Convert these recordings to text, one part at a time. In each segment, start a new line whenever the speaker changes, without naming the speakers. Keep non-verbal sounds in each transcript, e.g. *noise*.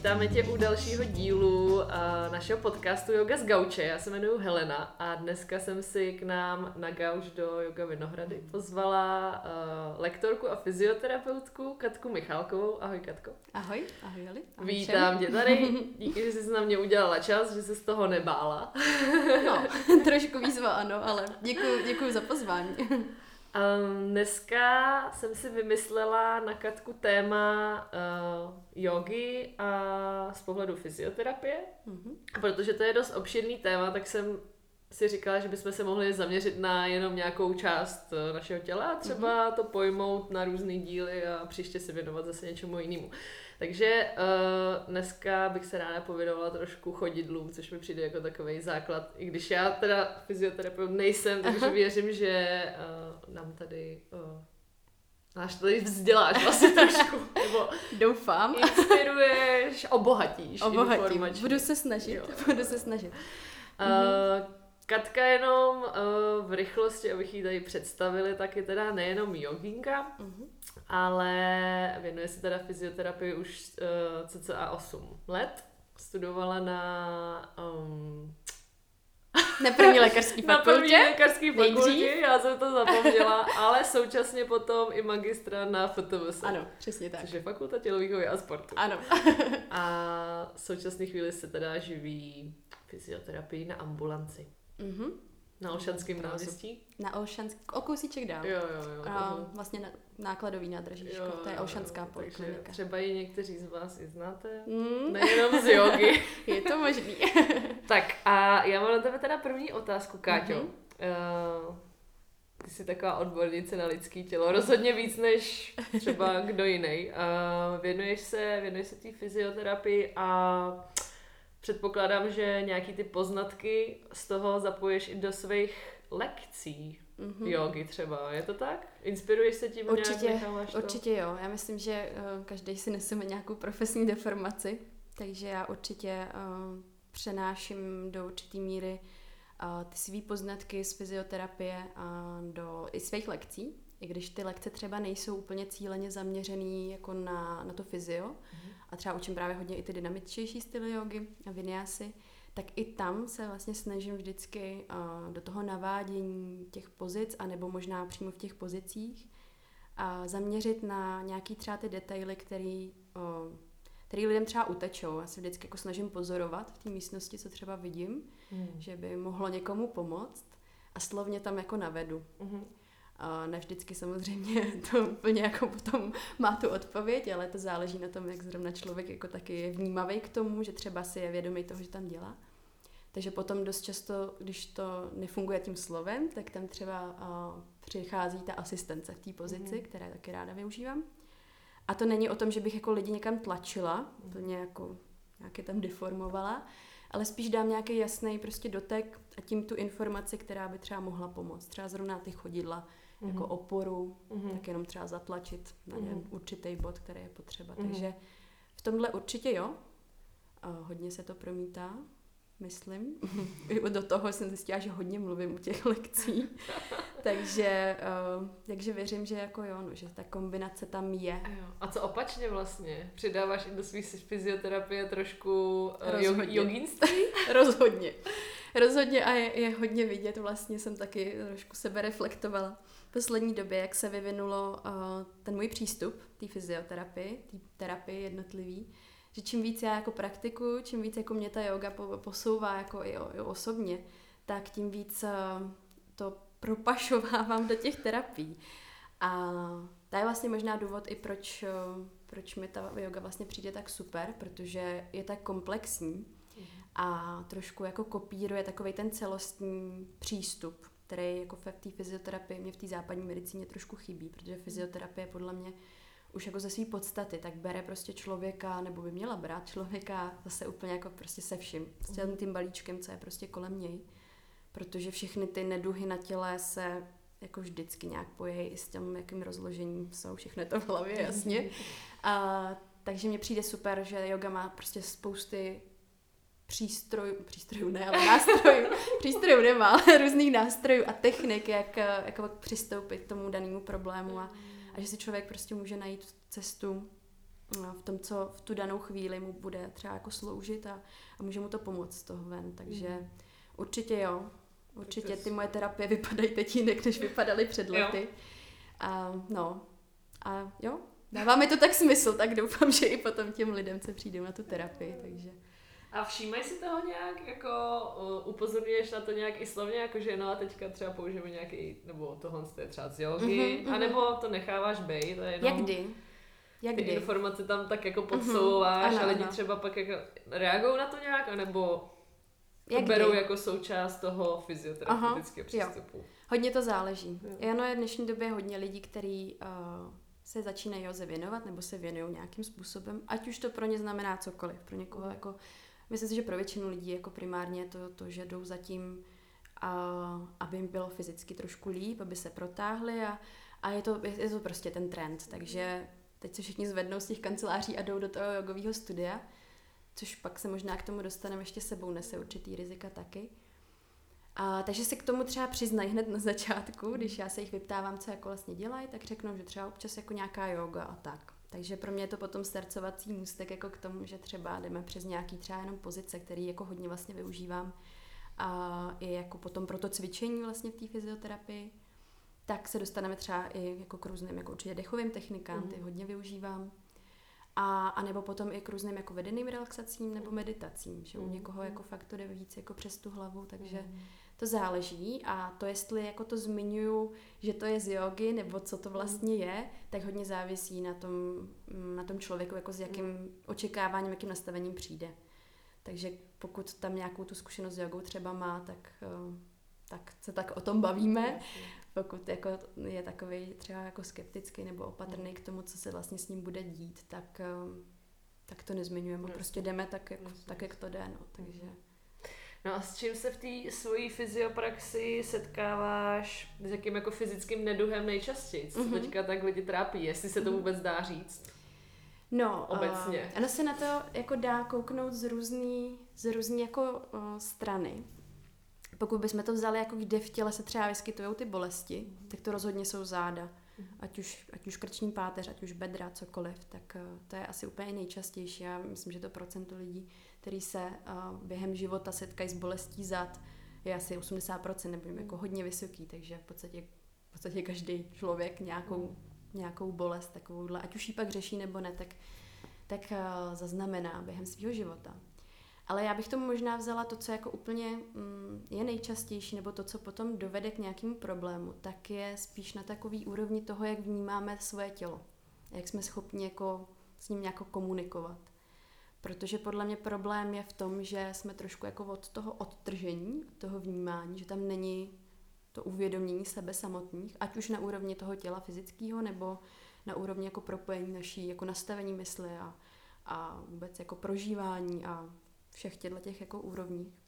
vítáme tě u dalšího dílu uh, našeho podcastu Yoga z Gauče. Já se jmenuji Helena a dneska jsem si k nám na Gauč do Yoga Vinohrady pozvala uh, lektorku a fyzioterapeutku Katku Michálkovou. Ahoj Katko.
Ahoj, ahoj Jeli.
Ahoj Vítám všem. tě tady. *laughs* Díky, že jsi na mě udělala čas, že jsi z toho nebála.
no, *laughs* trošku výzva ano, ale děkuji, děkuji za pozvání. *laughs*
Um, dneska jsem si vymyslela na Katku téma uh, jogy a z pohledu fyzioterapie. Mm-hmm. Protože to je dost obširný téma, tak jsem si říkala, že bychom se mohli zaměřit na jenom nějakou část eh, našeho těla a třeba mm-hmm. to pojmout na různé díly a příště se věnovat zase něčemu jinému. Takže uh, dneska bych se ráda pověnovala trošku chodidlům, což mi přijde jako takový základ. I když já teda fyzioterapeut nejsem, takže Aha. věřím, že uh, nám tady uh, Náš tady vzděláš vlastně *laughs* trošku. Nebo
Doufám.
Inspiruješ, obohatíš.
Obohatím. Budu se snažit. Jo. *laughs* Budu se snažit.
Uh, Katka jenom uh, v rychlosti, abych ji tady představili, tak je teda nejenom joginka, uh-huh. Ale věnuje se teda fyzioterapii už uh, cca 8 let. Studovala na um, *laughs*
na první lékařský fakultě. *laughs*
Na první lékařský fakultě, já jsem to zapomněla, *laughs* ale současně potom i magistra na FTVS.
Ano, přesně tak.
Což je fakulta tělovýchovy a sportu.
Ano.
a v současné chvíli se teda živí fyzioterapii na ambulanci. Mm-hmm. Na Olšanském náměstí?
Na Olšanský, o kousíček dál.
Jo, jo, jo.
A vlastně na, nákladový nádražíčko, to je Olšanská poliklinika.
Třeba i někteří z vás i znáte, mm. nejenom z jogy. *laughs*
je to možný. *laughs*
tak a já mám na tebe teda první otázku, Káťo. Mm-hmm. Uh, ty jsi taková odbornice na lidský tělo, rozhodně víc než třeba *laughs* kdo jiný. Uh, věnuješ se, věnuješ se té fyzioterapii a Předpokládám, že nějaký ty poznatky z toho zapoješ i do svých lekcí mm-hmm. jogy třeba. Je to tak? Inspiruješ se tím
určitě, nějak? Určitě jo. Já myslím, že uh, každý si neseme nějakou profesní deformaci, takže já určitě uh, přenáším do určité míry uh, ty své poznatky z fyzioterapie uh, do i svých lekcí, i když ty lekce třeba nejsou úplně cíleně zaměřený jako na, na to fyzio, mm-hmm a třeba učím právě hodně i ty dynamičtější styly jogy a vinyasy, tak i tam se vlastně snažím vždycky uh, do toho navádění těch pozic, anebo možná přímo v těch pozicích, a zaměřit na nějaký třeba ty detaily, který, uh, který lidem třeba utečou. Já se vždycky jako snažím pozorovat v té místnosti, co třeba vidím, hmm. že by mohlo někomu pomoct a slovně tam jako navedu. Hmm. A ne vždycky samozřejmě *laughs* to úplně jako potom má tu odpověď, ale to záleží na tom, jak zrovna člověk jako taky je vnímavý k tomu, že třeba si je vědomý toho, že tam dělá. Takže potom dost často, když to nefunguje tím slovem, tak tam třeba uh, přichází ta asistence v té pozici, mm. které taky ráda využívám. A to není o tom, že bych jako lidi někam tlačila, mm. plně jako nějaké tam deformovala, ale spíš dám nějaký jasný prostě dotek a tím tu informaci, která by třeba mohla pomoct. Třeba zrovna ty chodidla, mm-hmm. jako oporu, mm-hmm. tak jenom třeba zatlačit na mm-hmm. určitý bod, který je potřeba. Mm-hmm. Takže v tomhle určitě jo. A hodně se to promítá, myslím. *laughs* Do toho jsem zjistila, že hodně mluvím u těch lekcí. *laughs* takže, uh, takže věřím, že jako jo, no, že ta kombinace tam je.
A co opačně vlastně? Přidáváš i do svých fyzioterapie trošku uh, jogínství? *laughs*
Rozhodně. Rozhodně a je, je hodně vidět, vlastně jsem taky trošku sebe reflektovala poslední době, jak se vyvinulo uh, ten můj přístup té fyzioterapii, té terapii jednotlivý, že čím víc já jako praktikuju, čím víc jako mě ta yoga posouvá jako i, i osobně, tak tím víc uh, to propašovávám do těch terapií. A to je vlastně možná důvod i proč, uh, proč mi ta yoga vlastně přijde tak super, protože je tak komplexní a trošku jako kopíruje takový ten celostní přístup který jako v té fyzioterapii mě v té západní medicíně trošku chybí, protože fyzioterapie podle mě už jako ze své podstaty, tak bere prostě člověka, nebo by měla brát člověka zase úplně jako prostě se vším, s celým tím balíčkem, co je prostě kolem něj. Protože všechny ty neduhy na těle se jako vždycky nějak pojejí i s tím, jakým rozložením jsou, všechno to v hlavě, jasně. *laughs* A, takže mně přijde super, že yoga má prostě spousty přístrojů, přístrojů ne, ale nástrojů, *laughs* přístrojů nemá, ale různých nástrojů a technik, jak, jak přistoupit k tomu danému problému a, a že si člověk prostě může najít cestu no, v tom, co v tu danou chvíli mu bude třeba jako sloužit a, a může mu to pomoct z toho ven. Takže mm. určitě jo. Určitě ty moje terapie vypadají teď jinak, než vypadaly před lety. A no, a jo, dává mi to tak smysl, tak doufám, že i potom těm lidem, co přijdou na tu terapii, takže...
A všímají si toho nějak, jako uh, upozorňuješ na to nějak i slovně, jako že no a teďka třeba použijeme nějaký, nebo tohle je třeba z jogy, mm-hmm, anebo to necháváš být, to je jenom...
Jak kdy?
Jak ty kdy? informace tam tak jako podsouváš mm-hmm, a lidi ano. třeba pak jako reagují na to nějak, anebo to Jak berou kdy? jako součást toho fyzioterapeutického přístupu. Jo.
Hodně to záleží. Jo. Ano, je v dnešní době hodně lidí, kteří uh, se začínají joze věnovat nebo se věnují nějakým způsobem, ať už to pro ně znamená cokoliv. Pro někoho jako, myslím si, že pro většinu lidí jako primárně to, to že jdou zatím, uh, aby jim bylo fyzicky trošku líp, aby se protáhli a, a je, to, je, je to prostě ten trend. Takže teď se všichni zvednou z těch kanceláří a jdou do toho jogového studia což pak se možná k tomu dostaneme ještě sebou, nese určitý rizika taky. A, takže se k tomu třeba přiznají hned na začátku, když já se jich vyptávám, co jako vlastně dělají, tak řeknou, že třeba občas jako nějaká yoga a tak. Takže pro mě je to potom starcovací můstek jako k tomu, že třeba jdeme přes nějaký třeba jenom pozice, který jako hodně vlastně využívám a i jako potom pro to cvičení vlastně v té fyzioterapii, tak se dostaneme třeba i jako k různým jako určitě dechovým technikám, ty mhm. hodně využívám. A, a nebo potom i k různým jako vedeným relaxacím nebo meditacím, že u mm. někoho jako fakt to jde víc jako přes tu hlavu, takže mm. To záleží a to, jestli jako to zmiňuju, že to je z jogy nebo co to vlastně je, tak hodně závisí na tom, na tom člověku, jako s jakým očekáváním, jakým nastavením přijde. Takže pokud tam nějakou tu zkušenost s jogou třeba má, tak, eh, tak se tak o tom bavíme pokud jako je takový třeba jako skeptický nebo opatrný k tomu, co se vlastně s ním bude dít, tak, ehm, tak to nezmiňujeme. Prostě jdeme tak, jak, tak, jak to jde. No. Takže...
No a s čím se v té svojí fyziopraxi setkáváš, s jakým jako fyzickým neduhem nejčastěji? Co mm-hmm. teďka tak lidi trápí, jestli se to mhm. vůbec dá říct?
No, obecně. Uh, ono se na to jako dá kouknout z různý, z různý jako uh, strany pokud bychom to vzali, jako kde v těle se třeba vyskytují ty bolesti, mm. tak to rozhodně jsou záda. Mm. Ať už, ať už krční páteř, ať už bedra, cokoliv, tak uh, to je asi úplně nejčastější. Já myslím, že to procento lidí, který se uh, během života setkají s bolestí zad, je asi 80%, nebo jako hodně vysoký, takže v podstatě, v podstatě každý člověk nějakou, mm. nějakou bolest takovouhle, ať už ji pak řeší nebo ne, tak, tak uh, zaznamená během svého života. Ale já bych tomu možná vzala to, co jako úplně mm, je nejčastější, nebo to, co potom dovede k nějakému problému, tak je spíš na takový úrovni toho, jak vnímáme svoje tělo. Jak jsme schopni jako s ním nějak komunikovat. Protože podle mě problém je v tom, že jsme trošku jako od toho odtržení, od toho vnímání, že tam není to uvědomění sebe samotných, ať už na úrovni toho těla fyzického, nebo na úrovni jako propojení naší, jako nastavení mysli a, a vůbec jako prožívání a všech těchto těch jako úrovních.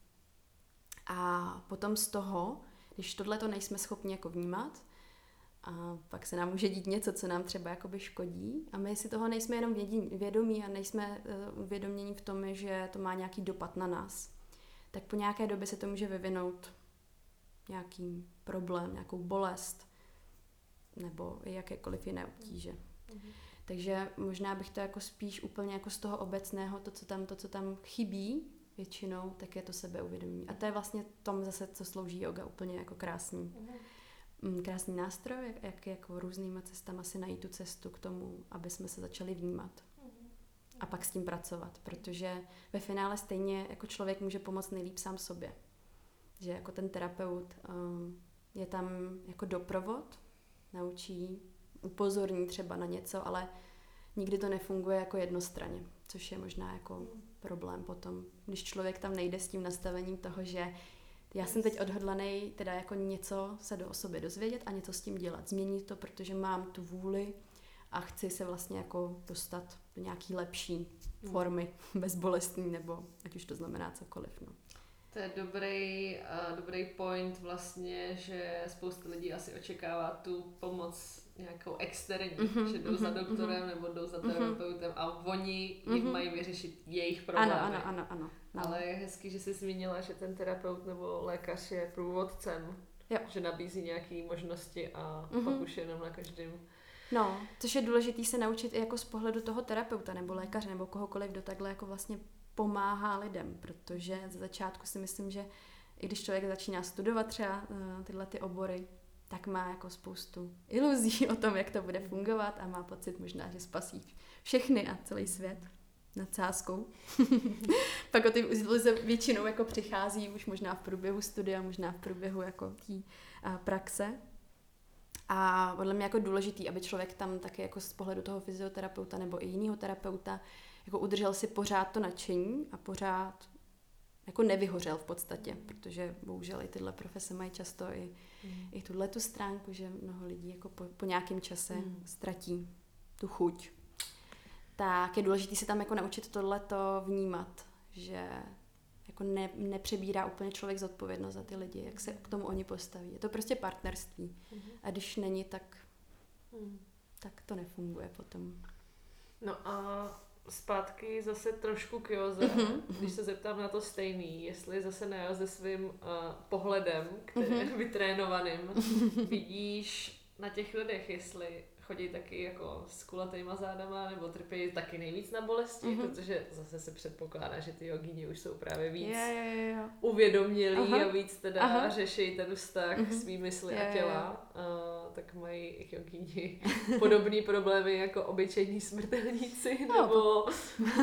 A potom z toho, když tohle to nejsme schopni jako vnímat, a pak se nám může dít něco, co nám třeba jakoby škodí a my si toho nejsme jenom vědomí a nejsme uh, uvědomění v tom, že to má nějaký dopad na nás, tak po nějaké době se to může vyvinout nějaký problém, nějakou bolest nebo jakékoliv jiné obtíže. Mm-hmm. Takže možná bych to jako spíš úplně jako z toho obecného, to, co tam, to, co tam chybí většinou, tak je to sebeuvědomí. A to je vlastně tom zase, co slouží yoga úplně jako krásný. Mm, krásný nástroj, jak, jak jako různýma cestama si najít tu cestu k tomu, aby jsme se začali vnímat. A pak s tím pracovat, protože ve finále stejně jako člověk může pomoct nejlíp sám sobě. Že jako ten terapeut um, je tam jako doprovod, naučí upozorní třeba na něco, ale nikdy to nefunguje jako jednostranně, což je možná jako problém potom, když člověk tam nejde s tím nastavením toho, že já jsem teď odhodlaný teda jako něco se do osoby dozvědět a něco s tím dělat, změnit to, protože mám tu vůli a chci se vlastně jako dostat do nějaký lepší formy, *laughs* bezbolestní, nebo ať už to znamená cokoliv. No.
To je dobrý, uh, dobrý point vlastně, že spousta lidí asi očekává tu pomoc nějakou externí, mm-hmm, že jdou mm-hmm, za mhm. doktorem mm-hmm. nebo jdou za mhm. terapeutem mm-hmm. a oni jim mm-hmm. mají vyřešit jejich problémy.
Ano, ano, ano, ano.
No. Ale je hezký, že jsi zmínila, že ten terapeut nebo lékař je průvodcem, jo. že nabízí nějaké možnosti a mm-hmm. pak už jenom na každém
No, což je důležité se naučit i jako z pohledu toho terapeuta nebo lékaře nebo kohokoliv, kdo takhle jako vlastně pomáhá lidem, protože za začátku si myslím, že i když člověk začíná studovat třeba uh, tyhle ty obory, tak má jako spoustu iluzí *laughs* o tom, jak to bude fungovat a má pocit možná, že spasí všechny a celý svět nad sázkou. *laughs* Pak o ty iluze většinou jako přichází už možná v průběhu studia, možná v průběhu jako té praxe. A podle mě jako důležitý, aby člověk tam taky jako z pohledu toho fyzioterapeuta nebo i jiného terapeuta jako udržel si pořád to nadšení a pořád jako nevyhořel v podstatě, protože bohužel i tyhle profese mají často i, mm. i tuhle tu stránku, že mnoho lidí jako po, po nějakém čase mm. ztratí tu chuť. Tak je důležité se tam jako naučit tohleto vnímat, že jako ne, nepřebírá úplně člověk zodpovědnost za ty lidi, jak se k tomu oni postaví. Je to prostě partnerství. Mm. A když není, tak, mm. tak to nefunguje potom.
No a zpátky zase trošku k Joze, mm-hmm. když se zeptám na to stejný, jestli zase na Joze svým uh, pohledem, který, mm-hmm. vytrénovaným, *laughs* vidíš na těch lidech, jestli chodí taky jako s kulatýma zádama nebo trpí taky nejvíc na bolesti, mm-hmm. protože zase se předpokládá, že ty jogíni už jsou právě víc
yeah, yeah, yeah.
uvědomělí Aha. a víc teda Aha. řeší ten vztah mm-hmm. svý mysli yeah, a těla. Yeah. Uh, tak mají jogíni *laughs* podobné problémy jako obyčejní smrtelníci no, nebo...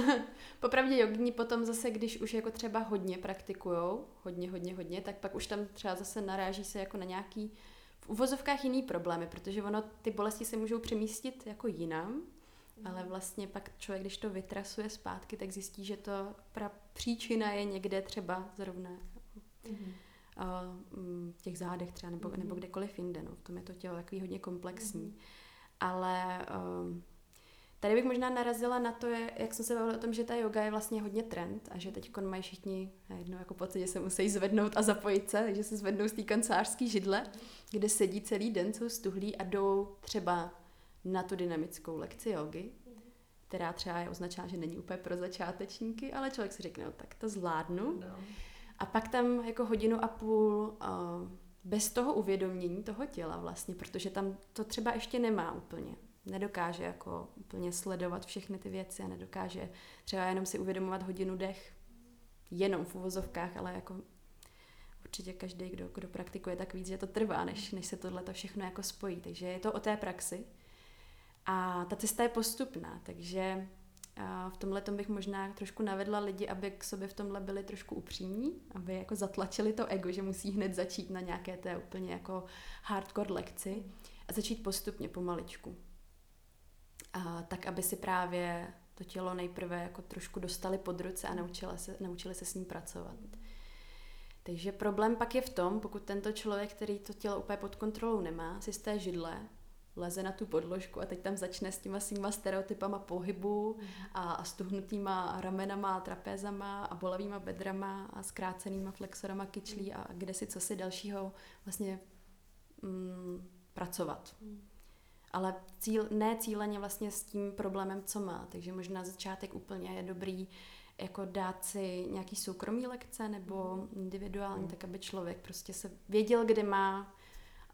*laughs*
Popravdě jogíni potom zase, když už jako třeba hodně praktikujou, hodně, hodně, hodně, tak pak už tam třeba zase naráží se jako na nějaký uvozovkách jiný problémy, protože ono, ty bolesti se můžou přemístit jako jinam, mm. ale vlastně pak člověk, když to vytrasuje zpátky, tak zjistí, že to pra příčina je někde třeba zrovna mm. Uh, těch zádech třeba nebo, mm. nebo kdekoliv jinde. No. V tom je to tělo takový hodně komplexní. Mm. Ale uh, Tady bych možná narazila na to, jak jsem se bavila o tom, že ta yoga je vlastně hodně trend a že teď mají všichni jedno jako pocit, že se musí zvednout a zapojit se, takže se zvednou z té kancelářské židle, kde sedí celý den, jsou stuhlí a jdou třeba na tu dynamickou lekci jogy, která třeba je označená, že není úplně pro začátečníky, ale člověk si řekne, no, tak to zvládnu. No. A pak tam jako hodinu a půl uh, bez toho uvědomění toho těla vlastně, protože tam to třeba ještě nemá úplně nedokáže jako úplně sledovat všechny ty věci a nedokáže třeba jenom si uvědomovat hodinu dech jenom v uvozovkách, ale jako určitě každý, kdo, kdo praktikuje, tak víc, že to trvá, než, než se tohle všechno jako spojí. Takže je to o té praxi. A ta cesta je postupná, takže v tomhle bych možná trošku navedla lidi, aby k sobě v tomhle byli trošku upřímní, aby jako zatlačili to ego, že musí hned začít na nějaké té úplně jako hardcore lekci a začít postupně pomaličku a, tak aby si právě to tělo nejprve jako trošku dostali pod ruce a naučili se, naučili se s ním pracovat. Takže problém pak je v tom, pokud tento člověk, který to tělo úplně pod kontrolou nemá, si z té židle leze na tu podložku a teď tam začne s těma svýma stereotypama pohybu a, a stuhnutýma ramenama a trapézama a bolavýma bedrama a zkrácenýma flexorama kyčlí a kde si co si dalšího vlastně mm, pracovat. Ale cíl, ne cíleně vlastně s tím problémem, co má. Takže možná začátek úplně je dobrý jako dát si nějaký soukromý lekce nebo individuální, mm. tak aby člověk prostě se věděl, kde má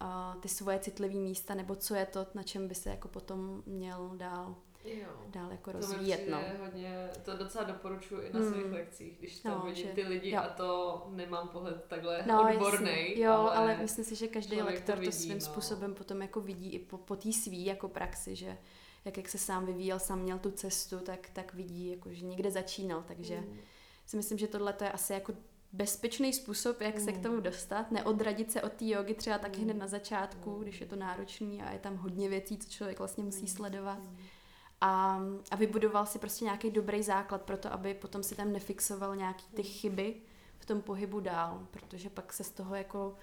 uh, ty svoje citlivé místa, nebo co je to, na čem by se jako potom měl dál jo. dál jako rozvíjet.
To no. hodně, to docela doporučuji i na hmm. svých lekcích, když tam no, vidím že, ty lidi jo. a to nemám pohled takhle no, odborný.
Jo, ale, ale myslím si, že každý lektor to, vidí, to svým no. způsobem potom jako vidí i po, po té svý jako praxi, že jak, jak se sám vyvíjel, sám měl tu cestu, tak, tak vidí, jako, že někde začínal, takže hmm. si myslím, že tohle je asi jako bezpečný způsob, jak se k hmm. tomu dostat, neodradit se od té jogy třeba taky hned na začátku, mm. když je to náročný a je tam hodně věcí, co člověk vlastně musí sledovat. A, a vybudoval si prostě nějaký dobrý základ pro to, aby potom si tam nefixoval nějaký ty chyby v tom pohybu dál, protože pak se z toho jako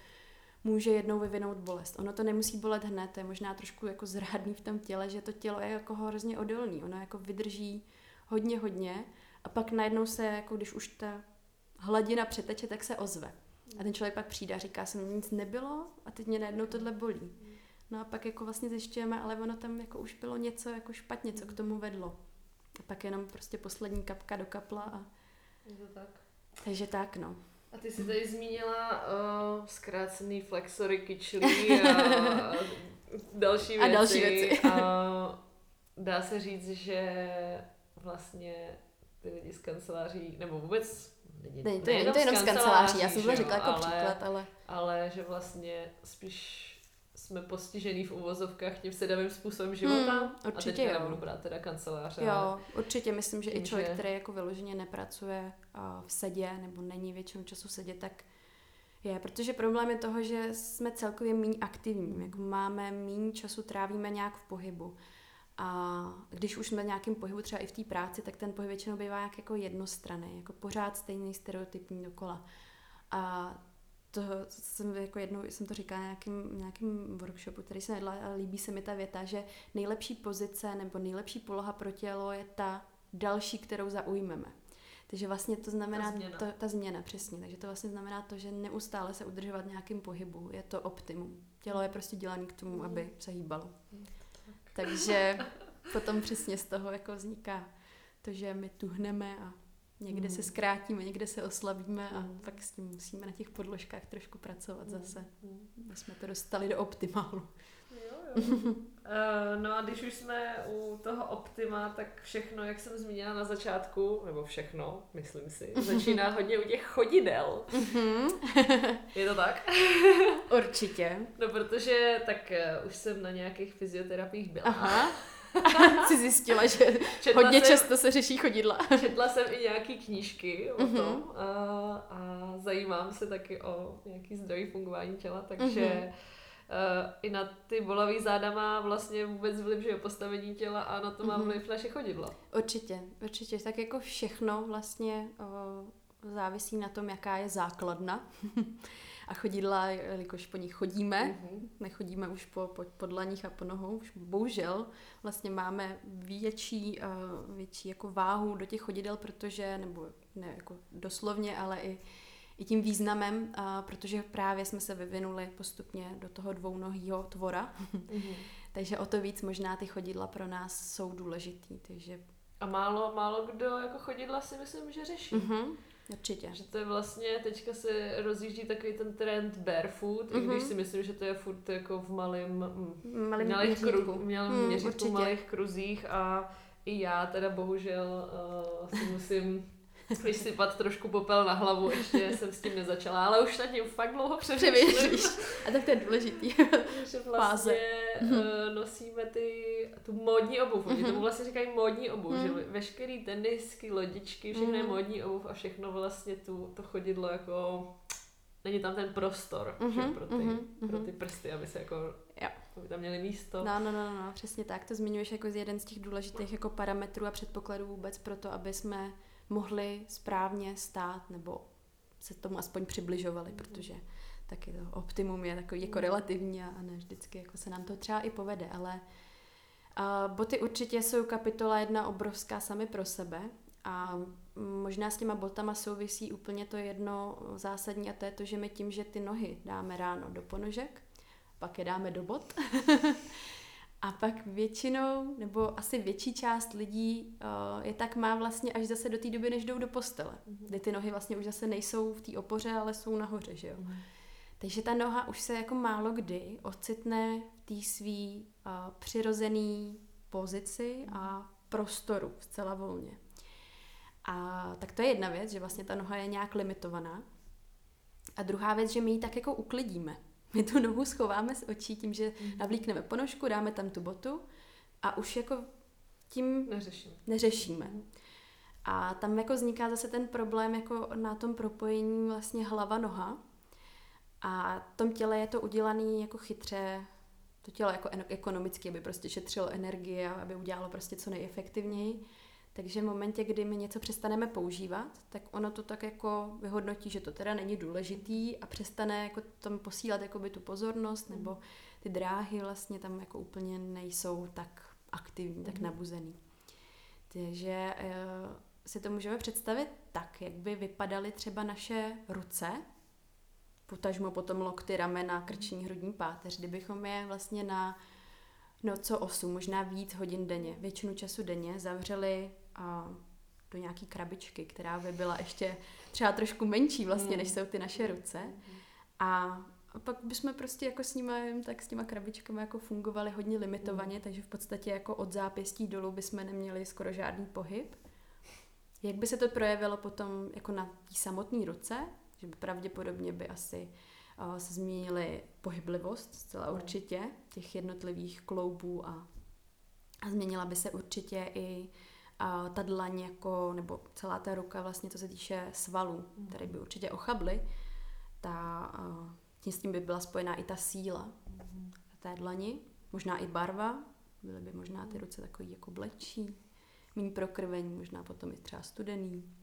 může jednou vyvinout bolest. Ono to nemusí bolet hned, to je možná trošku jako zrádný v tom těle, že to tělo je jako hrozně odolný, ono jako vydrží hodně, hodně a pak najednou se, jako když už ta hladina přeteče, tak se ozve. A ten člověk pak přijde a říká, jsem nic nebylo a teď mě najednou tohle bolí. No a pak jako vlastně zjišťujeme, ale ono tam jako už bylo něco jako špatně, co k tomu vedlo. A pak jenom prostě poslední kapka do kapla a...
Je to tak.
Takže tak, no.
A ty jsi tady zmínila uh, zkrácený flexory kyčlí a *laughs* další věci.
A další věci.
A dá se říct, že vlastně ty lidi z kanceláří, nebo vůbec lidi,
Není to, není to jenom z kanceláří, já jsem to řekla jako
ale,
příklad, ale...
Ale že vlastně spíš jsme postižený v uvozovkách tím sedavým způsobem života.
Hmm, určitě
a teďka
jo.
nebudu brát teda kanceláře.
Jo,
ale
určitě myslím, že
tím,
i člověk,
že-
který jako vyloženě nepracuje a, v sedě nebo není většinu času sedět, tak je, protože problém je toho, že jsme celkově méně aktivní, jako máme méně času, trávíme nějak v pohybu. A když už jsme v nějakém pohybu, třeba i v té práci, tak ten pohyb většinou bývá jak jako jednostranný, jako pořád stejný stereotypní dokola. A to jsem jako jednou, jsem to říkala na nějakým, nějakým workshopu, který jsem jedla a líbí se mi ta věta, že nejlepší pozice nebo nejlepší poloha pro tělo je ta další, kterou zaujmeme. Takže vlastně to znamená,
Ta změna.
To, ta změna, přesně. Takže to vlastně znamená to, že neustále se udržovat v nějakém pohybu. Je to optimum. Tělo je prostě dělané k tomu, aby se hýbalo. Takže potom přesně z toho jako vzniká to, že my tuhneme a někde se
Mhm.
zkrátíme, někde se oslabíme a
Mhm.
pak s tím musíme na těch podložkách trošku pracovat zase.
Mm.
My jsme to dostali do optimálu.
Eh, no a když už jsme u toho optima, tak všechno, jak jsem zmínila na začátku, nebo všechno, myslím si, začíná hodně u těch chodidel. Je to tak? *laughs*
Určitě.
No protože tak eh, už jsem na nějakých fyzioterapiích byla.
Aha. *laughs* Jsi zjistila, že
Četla
hodně
jsem,
často se řeší chodidla.
Četla jsem i nějaký knížky o
Mhm.
tom a, a zajímám se taky o nějaký zdravý fungování těla, takže
Mhm.
Eh, i na ty bolavý záda má vlastně vůbec vliv, že jo, postavení těla a na to má
Mhm.
vliv naše chodidla.
Určitě, určitě. Tak jako všechno vlastně o, závisí na tom, jaká je základna. *laughs* A chodidla, jelikož po nich chodíme,
Mhm.
nechodíme už po, po, po dlaních a po nohou, už bohužel vlastně máme větší, uh, větší jako váhu do těch chodidel, protože, nebo ne jako doslovně, ale i, i tím významem, uh, protože právě jsme se vyvinuli postupně do toho dvounohýho tvora,
Mhm. *laughs*
takže o to víc možná ty chodidla pro nás jsou důležitý, takže
A málo, málo kdo jako chodidla si myslím, že řeší.
mhm, určitě.
Že to je vlastně, teďka se rozjíždí takový ten trend barefoot, mm-hmm. i když
Mhm.
si myslím, že to je furt jako v malém mm,
Malým
mělých, kru, mělém
Hmm,
měřítku,
určitě.
malých kruzích a i já teda bohužel uh, si musím vysypat trošku popel na hlavu, ještě jsem s tím nezačala, ale už nad tím fakt dlouho přemýšlím.
A tak to je důležitý. *laughs*
že vlastně
Mhm.
uh, nosíme ty, tu módní obuv. Oni
Mhm.
tomu vlastně říkají módní obuv,
Mhm.
že veškerý tenisky, lodičky, všechno je
Mhm.
módní obuv a všechno vlastně tu, to chodidlo jako není tam ten prostor že,
Mhm,
pro, ty,
mhm,
pro
mhm.
ty prsty, aby se jako
Jo.
aby tam měli místo.
No, no, no, no, přesně tak. To zmiňuješ jako z jeden z těch důležitých jako parametrů a předpokladů vůbec pro to, aby jsme mohli správně stát nebo se tomu aspoň přibližovali, protože taky to optimum je takový jako relativní a ne vždycky jako se nám to třeba i povede, ale a boty určitě jsou kapitola jedna obrovská sami pro sebe a možná s těma botama souvisí úplně to jedno zásadní a to je to, že my tím, že ty nohy dáme ráno do ponožek, pak je dáme do bot *laughs* a pak většinou, nebo asi větší část lidí uh, je tak má vlastně až zase do té doby, než jdou do postele. Kdy ty nohy vlastně už zase nejsou v té opoře, ale jsou nahoře, že jo.
Mhm.
Takže ta noha už se jako málo kdy ocitne v té svý uh, přirozený pozici a prostoru zcela volně. A tak to je jedna věc, že vlastně ta noha je nějak limitovaná. A druhá věc, že my ji tak jako uklidíme. My tu nohu schováme z očí tím, že navlíkneme ponožku, dáme tam tu botu a už jako tím
Neřeším.
neřešíme. A tam jako vzniká zase ten problém jako na tom propojení vlastně hlava-noha. A v tom těle je to udělané jako chytře, to tělo jako ekonomicky, aby prostě šetřilo energii a aby udělalo prostě co nejefektivněji. Takže v momentě, kdy my něco přestaneme používat, tak ono to tak jako vyhodnotí, že to teda není důležitý a přestane jako tam posílat jakoby tu pozornost, nebo ty dráhy vlastně tam jako úplně nejsou tak aktivní, tak
Mhm.
nabuzený. Takže eh, si to můžeme představit tak, jak by vypadaly třeba naše ruce, potažmo potom lokty, ramena, krční, hrudní páteř, kdybychom je vlastně na no co 8, možná víc hodin denně, většinu času denně zavřeli a do nějaký krabičky, která by byla ještě třeba trošku menší vlastně, než jsou ty naše ruce. A a pak bychom prostě jako s nimi, tak s těma krabičkami jako fungovali hodně limitovaně, mm. takže v podstatě jako od zápěstí dolů bychom neměli skoro žádný pohyb. Jak by se to projevilo potom jako na té samotné ruce, že by pravděpodobně by asi uh, se změnily pohyblivost zcela mm. určitě těch jednotlivých kloubů a, a změnila by se určitě i a ta dlaň jako, nebo celá ta ruka vlastně, to se týče svalů, které by určitě ochably, ta, tím s tím by byla spojená i ta síla té dlani, možná i barva, byly by možná ty ruce takový jako blečí, méně prokrvení, možná potom i třeba studený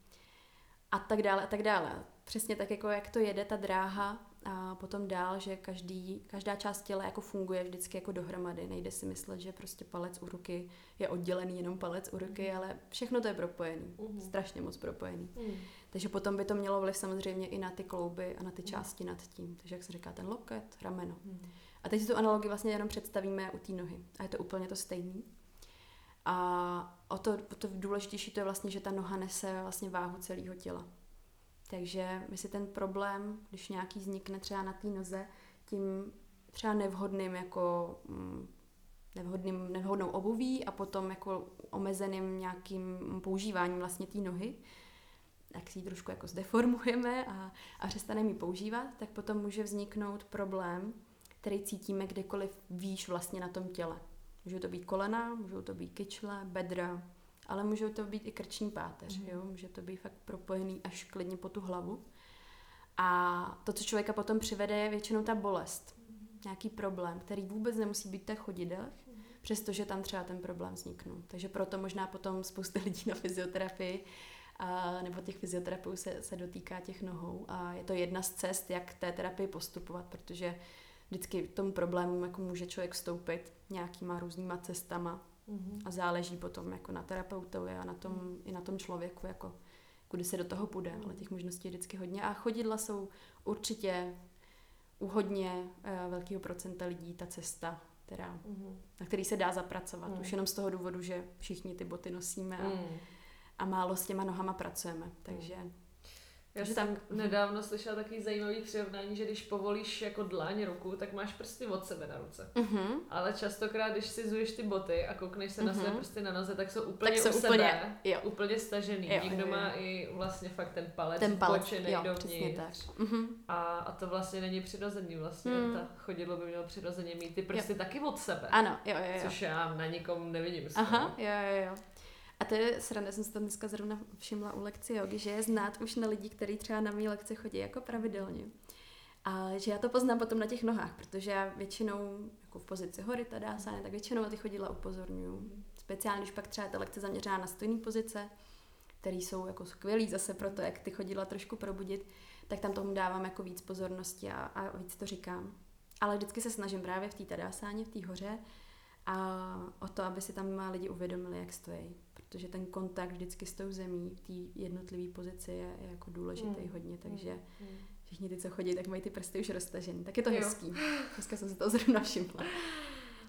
a tak dále a tak dále. Přesně tak, jako jak to jede ta dráha a potom dál, že každý, každá část těla jako funguje vždycky jako dohromady. Nejde si myslet, že prostě palec u ruky je oddělený jenom palec u ruky, mm. ale všechno to je propojený. Mm. Strašně moc propojený. Mm. Takže potom by to mělo vliv samozřejmě i na ty klouby a na ty části mm. nad tím. Takže jak se říká, ten loket, rameno. Mm. A teď si tu analogii vlastně jenom představíme u té nohy. A je to úplně to stejné. A o to, o to důležitější to je vlastně, že ta noha nese vlastně váhu celého těla. Takže my si ten problém, když nějaký vznikne třeba na té noze, tím třeba nevhodným jako mm, nevhodným, nevhodnou obuví a potom jako omezeným nějakým používáním vlastně té nohy, tak si ji trošku jako zdeformujeme a, a přestaneme ji používat, tak potom může vzniknout problém, který cítíme kdekoliv výš vlastně na tom těle. Můžou to být kolena, můžou to být kyčle, bedra, ale můžou to být i krční páteř, mm. jo? může to být fakt propojený až klidně po tu hlavu. A to, co člověka potom přivede, je většinou ta bolest, nějaký problém, který vůbec nemusí být tak chodidelch, mm. přestože tam třeba ten problém vzniknul. Takže proto možná potom spousta *laughs* lidí na fyzioterapii a, nebo těch fyzioterapeutů se, se dotýká těch nohou a je to jedna z cest, jak té terapii postupovat, protože vždycky tomu problému jako může člověk vstoupit nějakýma různýma cestama mm-hmm. a záleží potom jako na terapeutovi a na tom, mm. i na tom člověku, jako kudy se do toho půjde, mm. ale těch možností je vždycky hodně a chodidla jsou určitě u hodně uh, velkého procenta lidí ta cesta, která, mm. na který se dá zapracovat. Mm. Už jenom z toho důvodu, že všichni ty boty nosíme a, mm. a málo s těma nohama pracujeme, takže mm.
Já jsem tak... nedávno slyšela takový zajímavý přirovnání, že když povolíš jako dlaň ruku, tak máš prsty od sebe na ruce. Uh-huh. Ale častokrát, když si zuješ ty boty a koukneš se uh-huh. na své mhm. prsty na noze, tak jsou úplně tak jsou u úplně, sebe, jo. úplně stažený. Jo, Někdo jo, jo. má i vlastně fakt ten palec, ten palec jo, dovnitř. Tak. Uh-huh. A, a to vlastně není přirozený vlastně. Uh-huh. Ta chodidlo by mělo přirozeně mít ty prsty jo. taky od sebe.
Ano, jo, jo, jo.
Což já na nikom nevidím.
Aha, jo, jo, jo. A to je sranda, jsem si to dneska zrovna všimla u lekci jogi, že je znát už na lidi, kteří třeba na mý lekce chodí jako pravidelně. A že já to poznám potom na těch nohách, protože já většinou jako v pozici hory tadásány, tak většinou na ty chodidla upozorňuju. Speciálně, když pak třeba ta lekce zaměřená na stojné pozice, které jsou jako skvělý zase pro to, jak ty chodidla trošku probudit, tak tam tomu dávám jako víc pozornosti a, a víc to říkám. Ale vždycky se snažím právě v té tadásáně, v té hoře, a o to, aby si tam lidi uvědomili, jak stojí protože ten kontakt vždycky s tou zemí v té jednotlivé pozici je, je jako důležitý mm. hodně, takže mm. všichni ty, co chodí, tak mají ty prsty už roztažený. Tak je to jo. hezký. Dneska jsem si to zrovna všimla.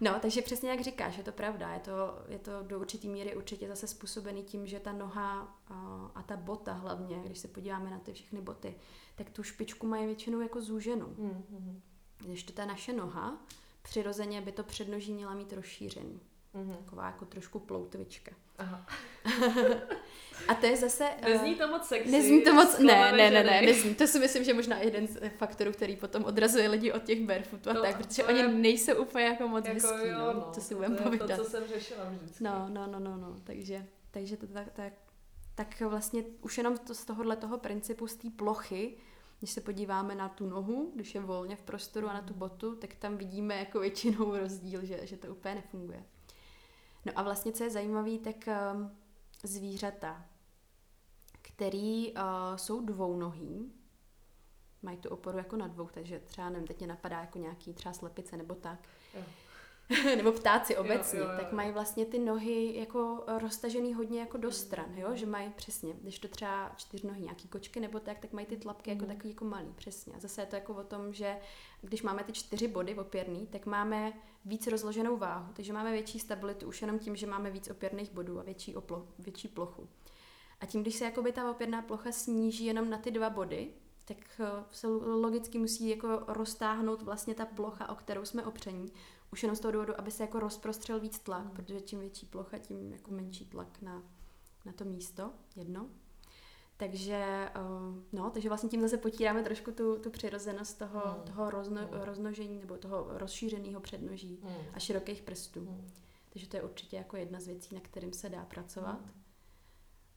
No, takže přesně jak říkáš, je to pravda. Je to, je to do určitý míry určitě zase způsobený tím, že ta noha a, a ta bota hlavně, když se podíváme na ty všechny boty, tak tu špičku mají většinou jako zúženou. Mm-hmm. Když to ta naše noha, přirozeně by to přednoží měla mít rozšířený. Mm-hmm. Taková jako trošku ploutvička. Aha. *laughs* A to je zase...
Nezní to moc sexy.
Nezní to moc... Ne, ne, ne, ne, nezní. To si myslím, že možná jeden z faktorů, který potom odrazuje lidi od těch barefootů a no, tak, protože oni je... nejsou úplně jako moc jako hezký, jo, no, no, to si budeme povídat.
To, co jsem řešila vždycky.
No, no, no, no, no, takže, takže to tak, tak, tak vlastně už jenom to, z tohohle toho principu, z té plochy, když se podíváme na tu nohu, když je volně v prostoru a na tu botu, tak tam vidíme jako většinou rozdíl, že, že to úplně nefunguje. No a vlastně, co je zajímavé, tak uh, zvířata, který uh, jsou dvounohý, mají tu oporu jako na dvou, takže třeba nevím, teď mě napadá jako nějaký třeba slepice nebo tak. Jo. *laughs* nebo ptáci obecně, jo, jo, jo. tak mají vlastně ty nohy jako roztažený hodně jako do stran, jo? že mají přesně, když to třeba čtyřnohy nějaký kočky nebo tak, tak mají ty tlapky jako mhm. takový jako malý, přesně. A zase je to jako o tom, že když máme ty čtyři body opěrný, tak máme víc rozloženou váhu, takže máme větší stabilitu už jenom tím, že máme víc opěrných bodů a větší, oplo, větší plochu. A tím, když se jakoby ta opěrná plocha sníží jenom na ty dva body, tak eh, se logicky musí jako roztáhnout vlastně ta plocha, o kterou jsme opření. Už jenom z toho důvodu, aby se jako rozprostřel víc tlak, mm. protože čím větší plocha, tím jako menší tlak na, na to místo jedno. Takže, eh, no, takže vlastně tím zase potíráme trošku tu, tu přirozenost toho, mm. toho rozno, mm. roznožení nebo toho rozšířeného přednoží mm. a širokých prstů. Mm. Takže to je určitě jako jedna z věcí, na kterým se dá pracovat. Mm.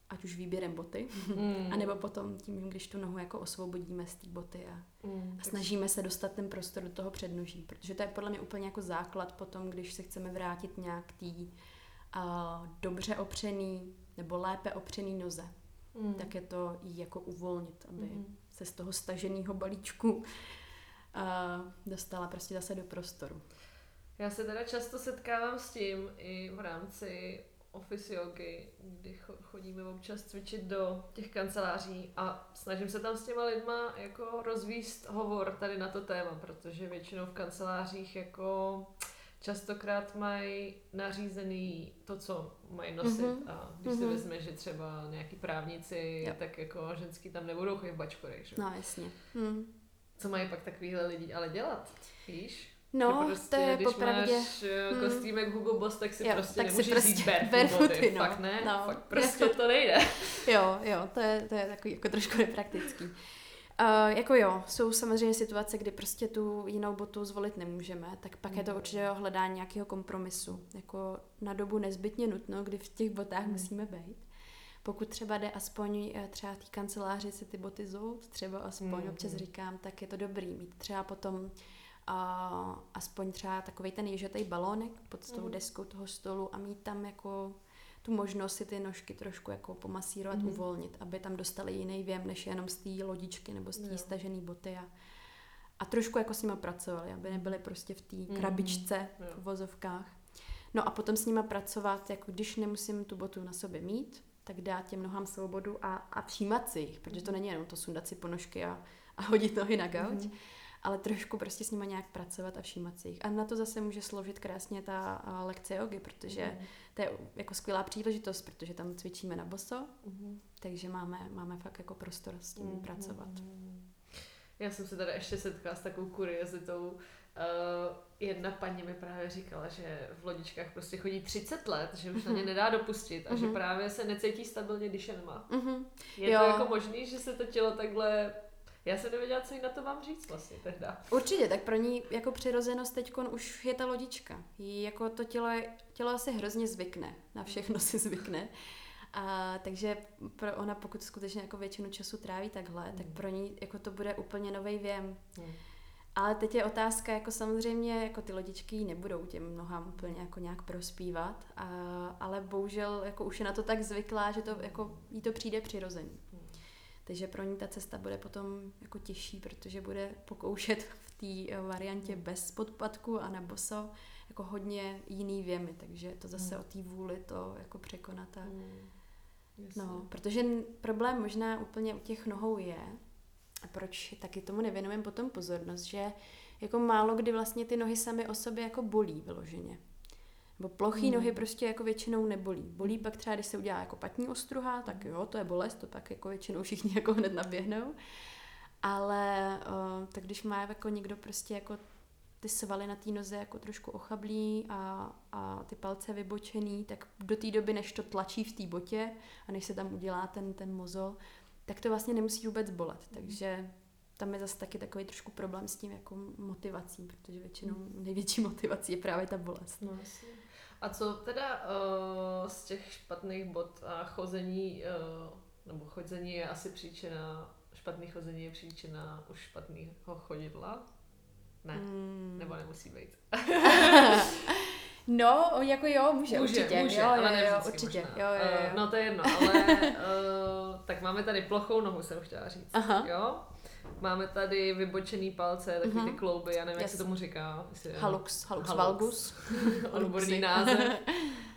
Ať už výběrem boty, mm. *laughs* anebo potom tím, když tu nohu jako osvobodíme z té boty a, mm. a snažíme se dostat ten prostor do toho přednoží. Protože to je podle mě úplně jako základ potom, když se chceme vrátit nějak tý uh, dobře opřený nebo lépe opřený noze mm. tak je to jí jako uvolnit, aby mm. se z toho staženého balíčku uh, dostala prostě zase do prostoru.
Já se teda často setkávám s tím i v rámci office yogi, kdy chodíme občas cvičit do těch kanceláří a snažím se tam s těma lidma jako rozvíst hovor tady na to téma, protože většinou v kancelářích jako častokrát mají nařízený to, co mají nosit. Mm-hmm. A když mm-hmm. si mhm. vezme, že třeba nějaký právníci, jo. tak jako ženský tam nebudou chodit v bačkorech, že?
No, jasně. Mm.
Co mají pak takovýhle lidi ale dělat, víš?
No, prostě, to je
když
popravdě.
máš hmm. kostýmek Hugo Boss, tak si
jo,
prostě
tak
nemůžeš
si prostě
říct barefoot,
barefooty, no.
Fakt ne,
no.
fakt prostě to nejde. *laughs*
jo, jo, to je, to je takový jako trošku nepraktický. Uh, jako jo, jsou samozřejmě situace, kdy prostě tu jinou botu zvolit nemůžeme, tak pak mm. je to mm. určitě o hledání nějakého kompromisu. Jako na dobu nezbytně nutno, kdy v těch botách mm. musíme být. Pokud třeba jde aspoň eh, třeba té kanceláři si ty boty zout, třeba aspoň mm. občas říkám, tak je to dobrý mít třeba potom uh, aspoň třeba takový ten ježetý balónek pod tou mm. deskou toho stolu a mít tam jako tu možnost si ty nožky trošku jako pomasírovat, mm-hmm. uvolnit, aby tam dostali jiný věm, než jenom z té lodičky nebo z té stažené boty a, a trošku jako s nima pracovali, aby nebyli prostě v té mm-hmm. krabičce v vozovkách. No a potom s nima pracovat, jako když nemusím tu botu na sobě mít, tak dát těm nohám svobodu a, a všímat si jich, protože to mhm. není jenom to sundat si ponožky a, a hodit nohy na gauč, mm-hmm ale trošku prostě s nima nějak pracovat a všímat si jich. A na to zase může sloužit krásně ta lekce jogy, protože mm. to je jako skvělá příležitost, protože tam cvičíme na boso, mm. takže máme, máme fakt jako prostor s tím mm. pracovat.
Já jsem se tady ještě setkala s takovou kuriozitou. Uh, jedna paní mi právě říkala, že v lodičkách prostě chodí 30 let, že už mm-hmm. na ně mhm. nedá dopustit a mm-hmm. že mhm. právě se necítí stabilně, když je nemá. Mm-hmm. Je jo. to jako možný, že se to tělo takhle já jsem nevěděla, co jí na to mám říct vlastně tehda.
Určitě, tak pro ní jako přirozenost teď už je ta lodička. Jí jako to tělo, tělo asi hrozně zvykne, na všechno si zvykne. A, takže pro ona, pokud skutečně jako většinu času tráví takhle, hmm. tak pro ní jako to bude úplně nový věm. Hmm. Ale teď je otázka, jako samozřejmě, jako ty lodičky nebudou těm nohám úplně jako nějak prospívat, a, ale bohužel jako už je na to tak zvyklá, že to jako jí to přijde přirozený. Takže pro ní ta cesta bude potom jako těžší, protože bude pokoušet *laughs* v té eh, variantě bez podpadku a na boso jako hodně jiný věmy, takže to zase mm. o té vůli to jako překonat. A, mm. No, protože problém možná úplně u těch nohou je, a proč taky tomu nevěnujeme potom pozornost, že jako málo kdy vlastně ty nohy samy o sobě jako bolí vyloženě. Nebo plochý hmm. nohy prostě jako většinou nebolí. Bolí pak třeba, když se udělá jako patní ostruha, tak jo, to je bolest, to pak jako většinou všichni *laughs* jako hned naběhnou. Ale uh, tak když má jako někdo prostě jako ty svaly na té noze jako trošku ochablí a, a ty palce vybočený, tak do té doby, než to tlačí v té botě a než se tam udělá ten, ten mozol, tak to vlastně nemusí vůbec bolet. Takže tam je zase taky takový trošku problém s tím jako motivací, protože většinou největší *laughs* motivací je právě ta bolest.
No, jasně. A co teda uh, z těch špatných bod a chození, uh, nebo chodzení je asi příčina, špatný chození je příčina už špatného chodidla? Ne, mm. nebo nemusí být. *laughs*
no, jako jo, může,
může
určitě.
Může,
jo,
ale
jo,
jo,
určitě.
Možná.
Jo, jo, jo.
Uh, no to je jedno, ale uh, tak máme tady plochou nohu, jsem chtěla říct. Aha. Jo? Máme tady vybočený palce, taky mm-hmm. ty mhm. klouby, já nevím, jak se tomu říká.
halux, halux, halux valgus. *laughs*
Odborný název. *laughs*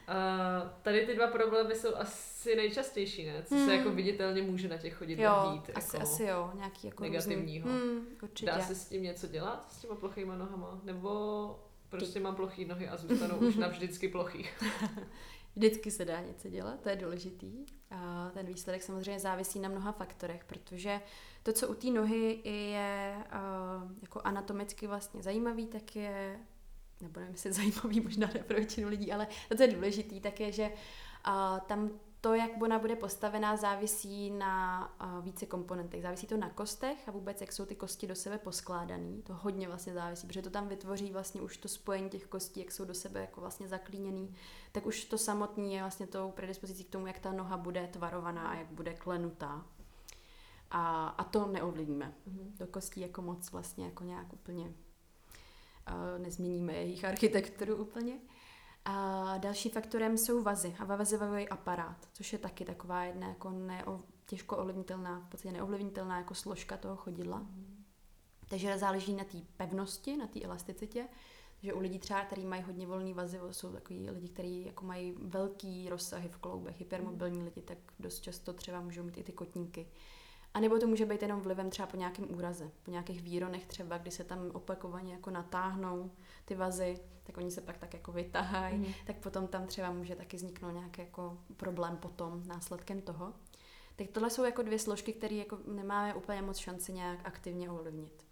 Uh, tady ty dva problémy jsou asi nejčastější, ne? Co mm. se jako viditelně může na těch chodidlech dít.
Asi,
jako
asi jo, nějaký jako
negativního.
Mm, určitě.
Dá se s tím něco dělat, s těma plochýma nohama? Nebo prostě mám plochý nohy a zůstanou už *laughs* navždycky plochý?
Vždycky se dá něco dělat, to je důležitý. A ten výsledek samozřejmě závisí na mnoha faktorech, protože to, co u té nohy je uh, jako anatomicky vlastně zajímavý, tak je, nebo nevím, jestli *laughs* zajímavý, možná ne pro většinu lidí, ale to, co je důležitý, tak je, že uh, tam to, jak ona bude postavená, závisí na uh, více komponentech. Závisí to na kostech a vůbec, jak jsou ty kosti do sebe poskládané. To hodně vlastně závisí, protože to tam vytvoří vlastně už to spojení těch kostí, jak jsou do sebe jako vlastně zaklíněný. Tak už to samotné je vlastně tou predispozicí k tomu, jak ta noha bude tvarovaná a jak bude klenutá. A, a to neovlivníme. Mm-hmm. Do kostí jako moc vlastně jako nějak úplně uh, nezměníme jejich architekturu úplně. A další faktorem jsou vazy a vazivový aparát, což je taky taková jedna jako neo, těžko ovlivnitelná, v podstatě neovlivnitelná jako složka toho chodidla. Mm. Takže záleží na té pevnosti, na té elasticitě. že u lidí třeba, kteří mají hodně volný vazy, jsou takový lidi, kteří jako mají velký rozsahy v kloubech, hypermobilní lidi, tak dost často třeba můžou mít i ty kotníky. A nebo to může být jenom vlivem třeba po nějakém úraze, po nějakých výronech třeba, kdy se tam opakovaně jako natáhnou ty vazy, tak oni se pak tak jako vytahají, mm. tak potom tam třeba může taky vzniknout nějaký jako problém potom následkem toho. Tak tohle jsou jako dvě složky, které jako nemáme úplně moc šanci nějak aktivně ovlivnit.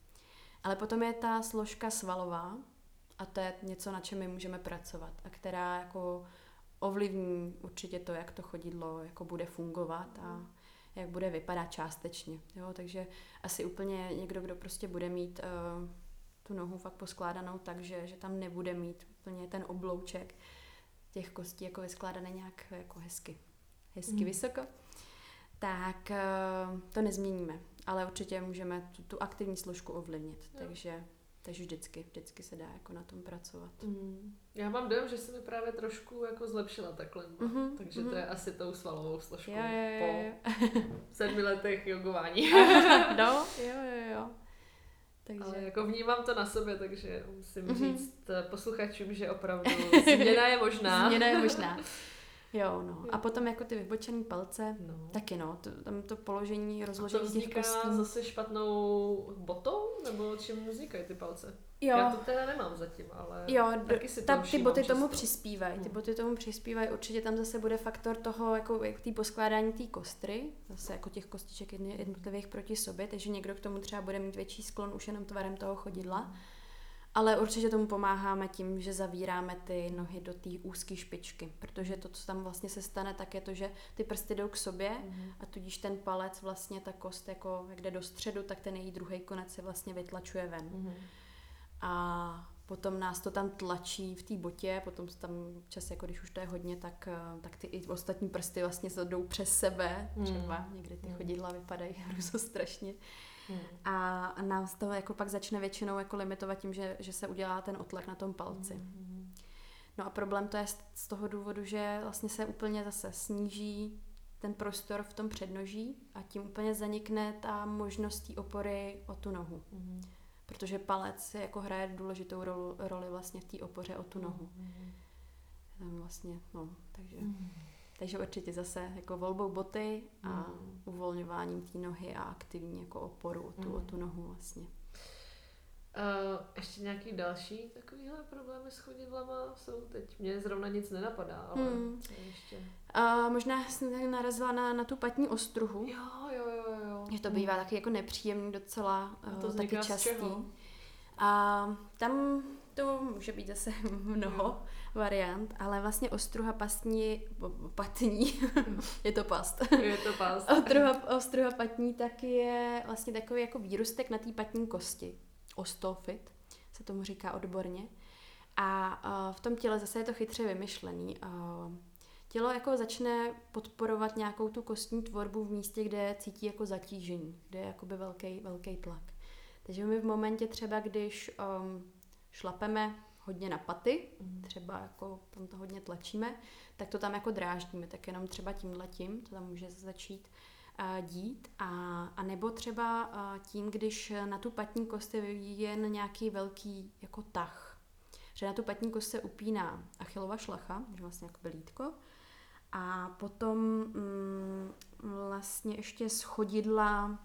Ale potom je ta složka svalová a to je něco, na čem my můžeme pracovat a která jako ovlivní určitě to, jak to chodidlo jako bude fungovat a jak bude vypadat částečně. Jo? Takže asi úplně někdo, kdo prostě bude mít uh, tu nohu fakt poskládanou tak, že, že tam nebude mít úplně ten oblouček těch kostí jako vyskládaný nějak jako hezky, hezky mm. vysoko, tak uh, to nezměníme. Ale určitě můžeme tu, tu aktivní složku ovlivnit. Jo. Takže takže vždycky, vždycky se dá jako na tom pracovat.
Mm. Já mám dojem, že se mi právě trošku jako zlepšila ta klemba, mm-hmm, takže mm-hmm. to je asi tou svalovou složkou jo, jo, jo. po *laughs* sedmi letech jogování. *laughs*
no, jo, jo, jo.
Takže... Ale jako vnímám to na sobě, takže musím mm-hmm. říct posluchačům, že opravdu *laughs* změna je možná.
změna je možná. Jo, no. A potom jako ty vybočené palce, no. taky no, to, tam to položení, rozložení těch kostí.
zase špatnou botou, nebo čím vznikají ty palce? Jo. Já to teda nemám zatím, ale
jo, taky si ta, ty boty často. tomu přispívají, ty hmm. boty tomu přispívají, určitě tam zase bude faktor toho, jako, jako tý poskládání té kostry, zase jako těch kostiček jednotlivých proti sobě, takže někdo k tomu třeba bude mít větší sklon už jenom tvarem toho chodidla. Hmm ale určitě tomu pomáháme tím, že zavíráme ty nohy do té úzké špičky, protože to, co tam vlastně se stane, tak je to, že ty prsty jdou k sobě mm-hmm. a tudíž ten palec, vlastně ta kost, jako jak jde do středu, tak ten její druhý konec se vlastně vytlačuje ven. Mm-hmm. A potom nás to tam tlačí v té botě, potom tam čas, jako když už to je hodně, tak, eh, tak ty i ostatní prsty vlastně se jdou přes sebe, mm. třeba někdy ty mm. chodidla vypadají *laughs* hrůzo strašně. Hmm. A nás to jako pak začne většinou jako limitovat tím, že, že se udělá ten otlak na tom palci. Hmm. No a problém to je z toho důvodu, že vlastně se úplně zase sníží ten prostor v tom přednoží a tím úplně zanikne ta možnost opory o tu nohu. Hmm. Protože palec jako hraje důležitou roli, vlastně v té opoře o tu nohu. Hmm. Tam vlastně, no, takže... Hmm. Takže určitě zase jako volbou boty a mm. uvolňováním té nohy a aktivní jako oporu o tu, mm. o tu nohu vlastně.
Uh, ještě nějaký další takovýhle problémy s chodidlama jsou teď? Mně zrovna nic nenapadá, ale hmm. ještě...
Uh, možná jsem narazila na, na tu patní ostruhu.
Jo, jo, jo, jo.
Že to bývá hmm. taky jako nepříjemný docela, uh, to taky častý. A tam to může být zase *laughs* mnoho variant, ale vlastně ostruha pastní, patní, *laughs* je to past.
Je to past.
ostruha, ostruha patní tak je vlastně takový jako výrustek na té patní kosti. Ostofit se tomu říká odborně. A v tom těle zase je to chytře vymyšlený. Tělo jako začne podporovat nějakou tu kostní tvorbu v místě, kde cítí jako zatížení, kde je jakoby velký, velký tlak. Takže my v momentě třeba, když um, šlapeme hodně na paty, mm. třeba jako tam to hodně tlačíme, tak to tam jako dráždíme, tak jenom třeba tím letím, to tam může začít uh, dít a, a nebo třeba uh, tím, když na tu patní kost je jen nějaký velký jako tah, že na tu patní kost se upíná achilova šlacha, že vlastně jako belítko, a potom mm, vlastně ještě schodidla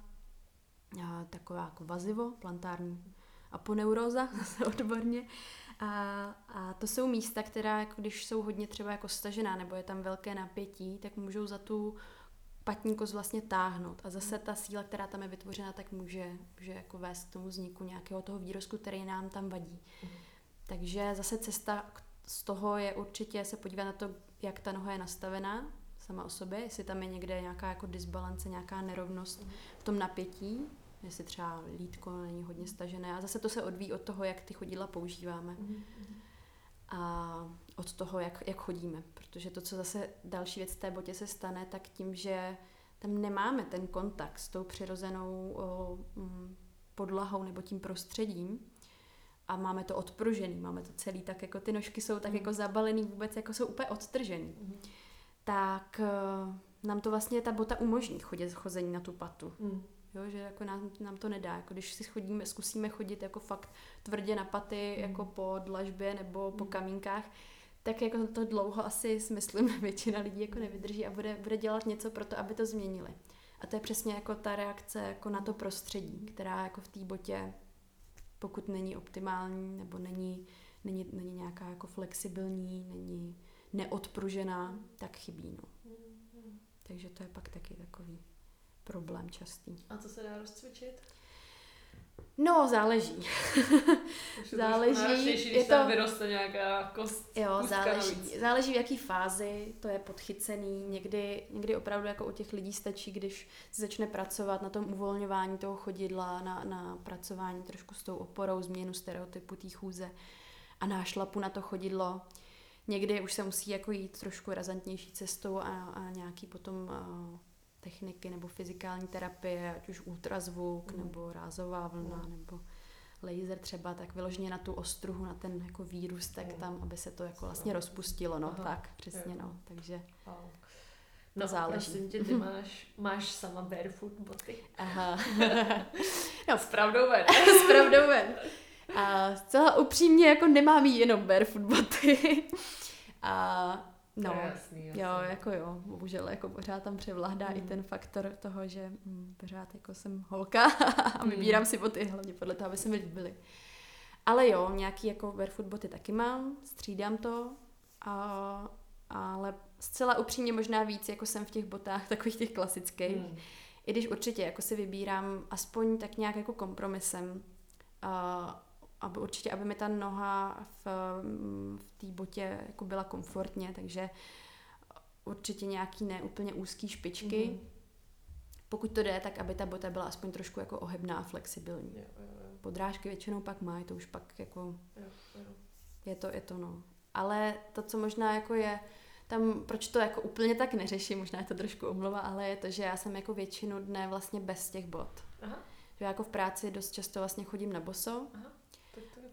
uh, taková jako vazivo, plantární aponeuróza, *laughs* zase odborně. A, a to jsou místa, která, jako když jsou hodně třeba jako stažená nebo je tam velké napětí, tak můžou za tu patníkos vlastně táhnout. A zase ta síla, která tam je vytvořena, tak může, může jako vést k tomu vzniku nějakého toho výrostku, který nám tam vadí. Mm. Takže zase cesta z toho je určitě se podívat na to, jak ta noha je nastavená sama o sobě, jestli tam je někde nějaká jako disbalance, nějaká nerovnost v tom napětí, jestli třeba lítko není hodně stažené. A zase to se odvíjí od toho, jak ty chodidla používáme. Mm. A od toho, jak, jak chodíme. Protože to, co zase další věc v té botě se stane, tak tím, že tam nemáme ten kontakt s tou přirozenou o, m, mm, podlahou nebo tím prostředím a máme to odpružený, máme to celý tak, jako ty nožky jsou tak mm. jako zabalený vůbec, jako jsou úplně odtržený. Mm. Tak uh, nám to vlastně ta bota umožní chodit chození na tu patu. Mm. Jo, že jako nám, nám to nedá. Jako když si chodíme, zkusíme chodit jako fakt tvrdě na paty, mm. jako po dlažbě nebo po mm. kamínkách, tak jako to dlouho asi, *laughs* myslím, většina lidí jako nevydrží a bude, bude dělat něco pro to, aby to změnili. A to je přesně jako ta reakce jako na to prostředí, která jako v té botě, pokud není optimální nebo není, není, není nějaká jako flexibilní, není neodpružená, tak chybí. No. Takže to je pak taky takový problém častý.
A co se dá rozcvičit?
No, záleží. *laughs* záleží.
je to vyroste nějaká kost.
Jo, záleží. Navíc. Záleží v jaký fázi to je podchycený. Někdy, někdy opravdu jako u těch lidí stačí, když se začne pracovat na tom uvolňování toho chodidla, na, na pracování trošku s tou oporou, změnu stereotypu té chůze a nášlapu na to chodidlo. Někdy už se musí jako jít trošku razantnější cestou a, a nějaký potom uh, techniky nebo fyzikální terapie, ať už ultrazvuk mm. nebo rázová vlna mm. nebo laser třeba, tak vyloženě na tu ostruhu, na ten jako tak mm. tam, aby se to jako vlastně rozpustilo, no, Aha. tak, přesně, no, takže
no, záleží. Prosím tě, ty máš, máš sama barefoot boty.
Aha. *laughs*
no, s pravdou ven. *laughs*
s pravdou ven. A zcela upřímně jako nemám jenom barefoot boty. A No, jasný, jasný. jo, jako jo, bohužel jako pořád tam převládá mm. i ten faktor toho, že hm, pořád jako jsem holka *laughs* a vybírám mm. si boty hlavně podle toho, aby se mi líbily. Ale jo, nějaký jako barefoot boty taky mám, střídám to, a, ale zcela upřímně možná víc, jako jsem v těch botách takových těch klasických. Mm. I když určitě jako si vybírám aspoň tak nějak jako kompromisem, a, aby určitě, aby mi ta noha v, v té botě jako byla komfortně, takže určitě nějaký neúplně úzký špičky. Mm-hmm. Pokud to jde, tak aby ta bota byla aspoň trošku jako ohebná a flexibilní. Jo, jo, jo. Podrážky většinou pak mají, to už pak jako jo, jo. je to, je to no. Ale to, co možná jako je, tam, proč to jako úplně tak neřeším, možná je to trošku omluva, ale je to, že já jsem jako většinu dne vlastně bez těch bot. Aha. Že já jako v práci dost často vlastně chodím na boso, Aha.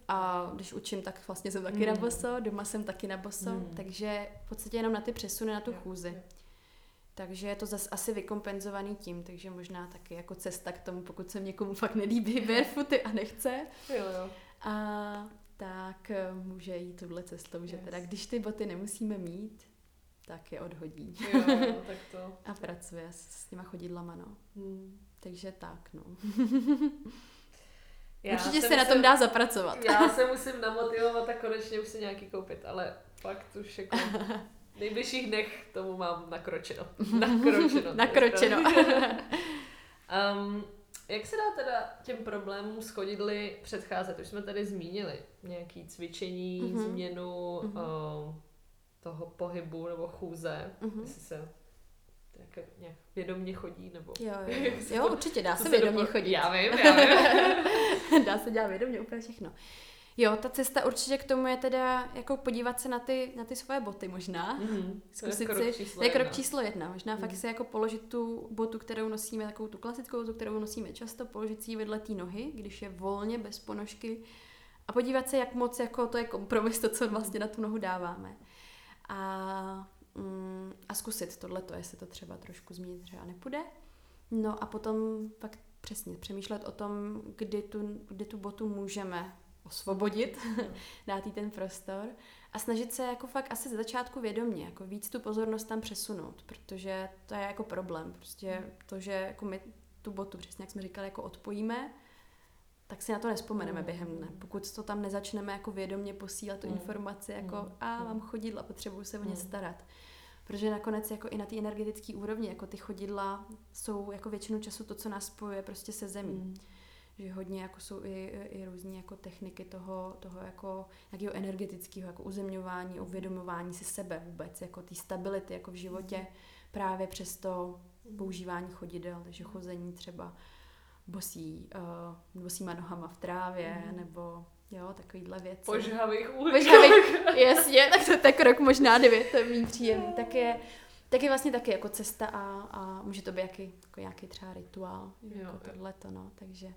A když učím, tak vlastně jsem taky mm. na boso, doma jsem taky na boso, mm. takže v podstatě jenom na ty přesuny, na tu jo, chůzi. Jo. Takže je to zase asi vykompenzovaný tím, takže možná taky jako cesta k tomu, pokud se někomu fakt nelíbí *laughs* barefooty a nechce.
Jo, jo.
A tak eh, může jít tuhle cestou, že yes. teda když ty boty nemusíme mít, tak je odhodí.
Jo, *laughs* tak to.
a pracuje s, s těma chodidlama, no. Hmm. Takže tak, no. *laughs* Já Určitě se, se na tom dá zapracovat.
Já *laughs* se musím namotivovat a konečně už si nějaký koupit, ale fakt už jako v nejbližších dnech tomu mám nakročeno. *laughs* Nakročeno.
nakročeno.
um, *laughs* jak se dá teda těm problémům s chodidly předcházet? Už jsme tady zmínili nějaký cvičení, mm-hmm. změnu mm-hmm. Uh, toho pohybu nebo chůze, mm-hmm. jestli se jak nějak vědomně chodí, nebo...
Jo, jo, jo určitě dá se vědomně dopo... chodit.
Já vím, já
vím. *laughs* dá se dělat vědomně úplně všechno. Jo, ta cesta určitě k tomu je teda jako podívat se na ty, na ty svoje boty možná. Mm-hmm. Zkusit to je si, to je krok číslo jedna. Možná mm. fakt si jako položit tu botu, kterou nosíme, takovou tu klasickou, tu, kterou nosíme často, položit si ji vedle té nohy, když je volně, bez ponožky a podívat se, jak moc jako to je kompromis, to, co vlastně na tu nohu dáváme. A mm, a zkusit tohleto, jestli to třeba trošku změnit třeba nepůjde. No a potom pak přesně přemýšlet o tom, kdy tu, kdy tu botu můžeme osvobodit, *laughs* dát jí ten prostor a snažit se jako fakt asi ze začátku vědomě, jako víc tu pozornost tam přesunout, protože to je jako problém. Prostě to, že jako my tu botu, přesně jak jsme říkali, jako odpojíme, tak si na to nespomeneme mm. během dne. Pokud to tam nezačneme jako vědomě posílat tu mm. informaci, jako mm. a mám chodidla, potřebuju se o ně starat, Protože nakonec jako i na té energetické úrovni, jako ty chodidla jsou jako většinu času to, co nás spojuje prostě se zemí. Mm. Že hodně jako jsou i, i různé jako techniky toho, toho jako nějakého energetického jako uzemňování, uvědomování si sebe vůbec, jako té stability jako v životě mm. právě přes to používání chodidel, takže chození třeba bosí, uh, bosíma nohama v trávě, mm. nebo jo, takovýhle věci.
Požhavých
uličkách. Požhavých, *laughs* jasně, tak to tak rok možná dvě, to je mý příjemný. Tak je, tak je vlastně taky jako cesta a, a může to být jaký, jako nějaký třeba rituál, jo, jako tohleto, no, takže...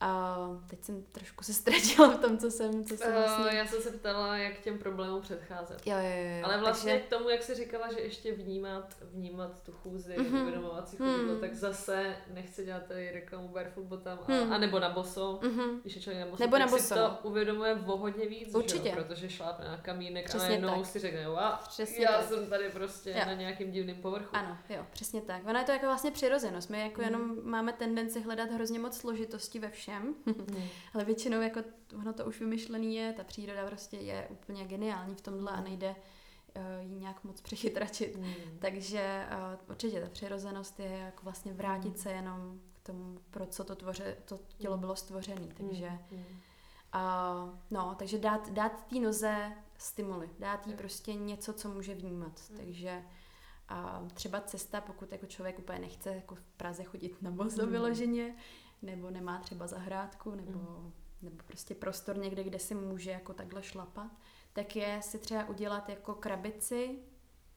A teď jsem trošku se ztratila v tom, co jsem, co jsem vlastně...
Uh, já jsem se ptala, jak těm problémům předcházet.
Jo, jo, jo.
Ale vlastně takže... k tomu, jak jsi říkala, že ještě vnímat, vnímat tu chůzi, mm-hmm. uvědomovat si chodidlo, mm. tak zase nechci dělat tady reklamu barefoot bottom, mm. a, nebo na boso, mm-hmm. když je člověk na boso, nebo tak na boso. si to uvědomuje o hodně víc, Určitě. Že protože šlápne na kamínek přesně a najednou tak. si řekne, jo, přesně já tak. jsem tady prostě jo. na nějakým divným povrchu.
Ano, jo, přesně tak. Ona je to jako vlastně přirozenost. My jako mm. jenom máme tendenci hledat hrozně moc složitosti ve všem všem, hmm. *laughs* ale většinou jako ono to už vymyšlený je, ta příroda prostě je úplně geniální v tomhle a nejde uh, ji nějak moc přechytračit. Hmm. Takže uh, určitě ta přirozenost je jako vlastně vrátit hmm. se jenom k tomu, pro co to, tvoře, to tělo hmm. bylo stvořené. Takže hmm. Uh, no, takže dát, dát té noze stimuly, dát jí prostě něco, co může vnímat. Hmm. Takže a třeba cesta, pokud jako člověk úplně nechce jako v Praze chodit na bozo hmm. vyloženě, nebo nemá třeba zahrádku, nebo, mm. nebo prostě prostor někde, kde si může jako takhle šlapat, tak je si třeba udělat jako krabici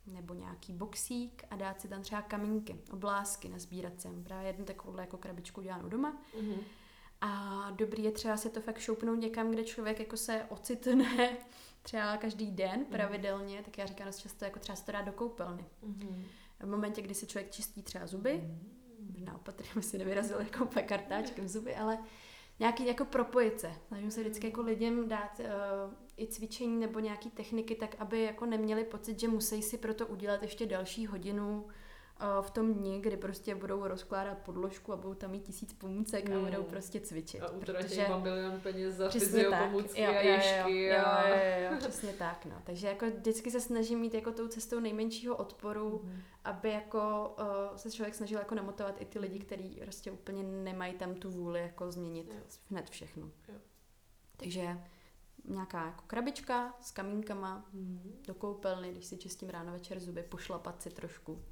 nebo nějaký boxík a dát si tam třeba kamínky, oblásky, nazbírat sem. Právě jednu takovouhle jako krabičku dělám doma. Mm-hmm. A dobrý je třeba si to fakt šoupnout někam, kde člověk jako se ocitne *laughs* třeba každý den mm. pravidelně, tak já říkám dost často, jako třeba se to dá do koupelny. Mm-hmm. V momentě, kdy si člověk čistí třeba zuby, mm možná opatrně si nevyrazil jako úplně kartáčkem zuby, ale nějaký jako propojit se. Snažím se vždycky jako lidem dát uh, i cvičení nebo nějaký techniky, tak aby jako neměli pocit, že musí si proto udělat ještě další hodinu v tom dni, kdy prostě budou rozkládat podložku a budou tam mít tisíc pomůcek mm. a budou prostě cvičit.
A utratí protože... milion peněz za fyziopomůcky a ježky.
Jo, a... jo, jo, jo, přesně tak. No. Takže jako vždycky se snažím mít jako tou cestou nejmenšího odporu, mm. aby jako uh, se člověk snažil jako namotovat i ty lidi, kteří prostě úplně nemají tam tu vůli jako změnit jo. hned všechno. Jo. Takže nějaká jako krabička s kamínkama mm. do koupelny, když si čistím ráno večer zuby, pošlapat si trošku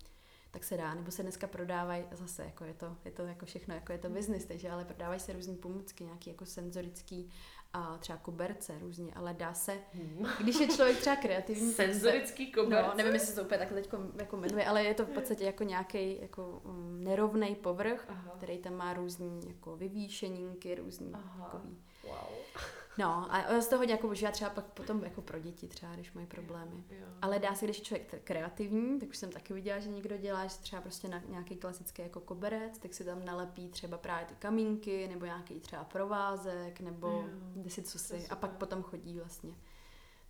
tak se dá, nebo se dneska prodávají, zase jako je to, je to jako všechno, jako je to business, takže ale prodávají se různé pomůcky, nějaký jako senzorický a třeba koberce různě, ale dá se, hmm. když je člověk třeba kreativní.
Senzorický koberce?
No, nevím, jestli se to úplně takhle teď jako jmenuje, ale je to v podstatě jako nějaký jako um, nerovný povrch, Aha. který tam má různý jako vyvýšeninky, různý Aha. takový. Wow. No a z toho hodně jako používá třeba pak potom jako pro děti třeba, když mají problémy. Jo. Ale dá se, když je člověk kreativní, tak už jsem taky viděla, že někdo dělá, že třeba prostě na nějaký klasický jako koberec, tak si tam nalepí třeba právě ty kamínky, nebo nějaký třeba provázek, nebo jo. si co si a pak potom chodí vlastně.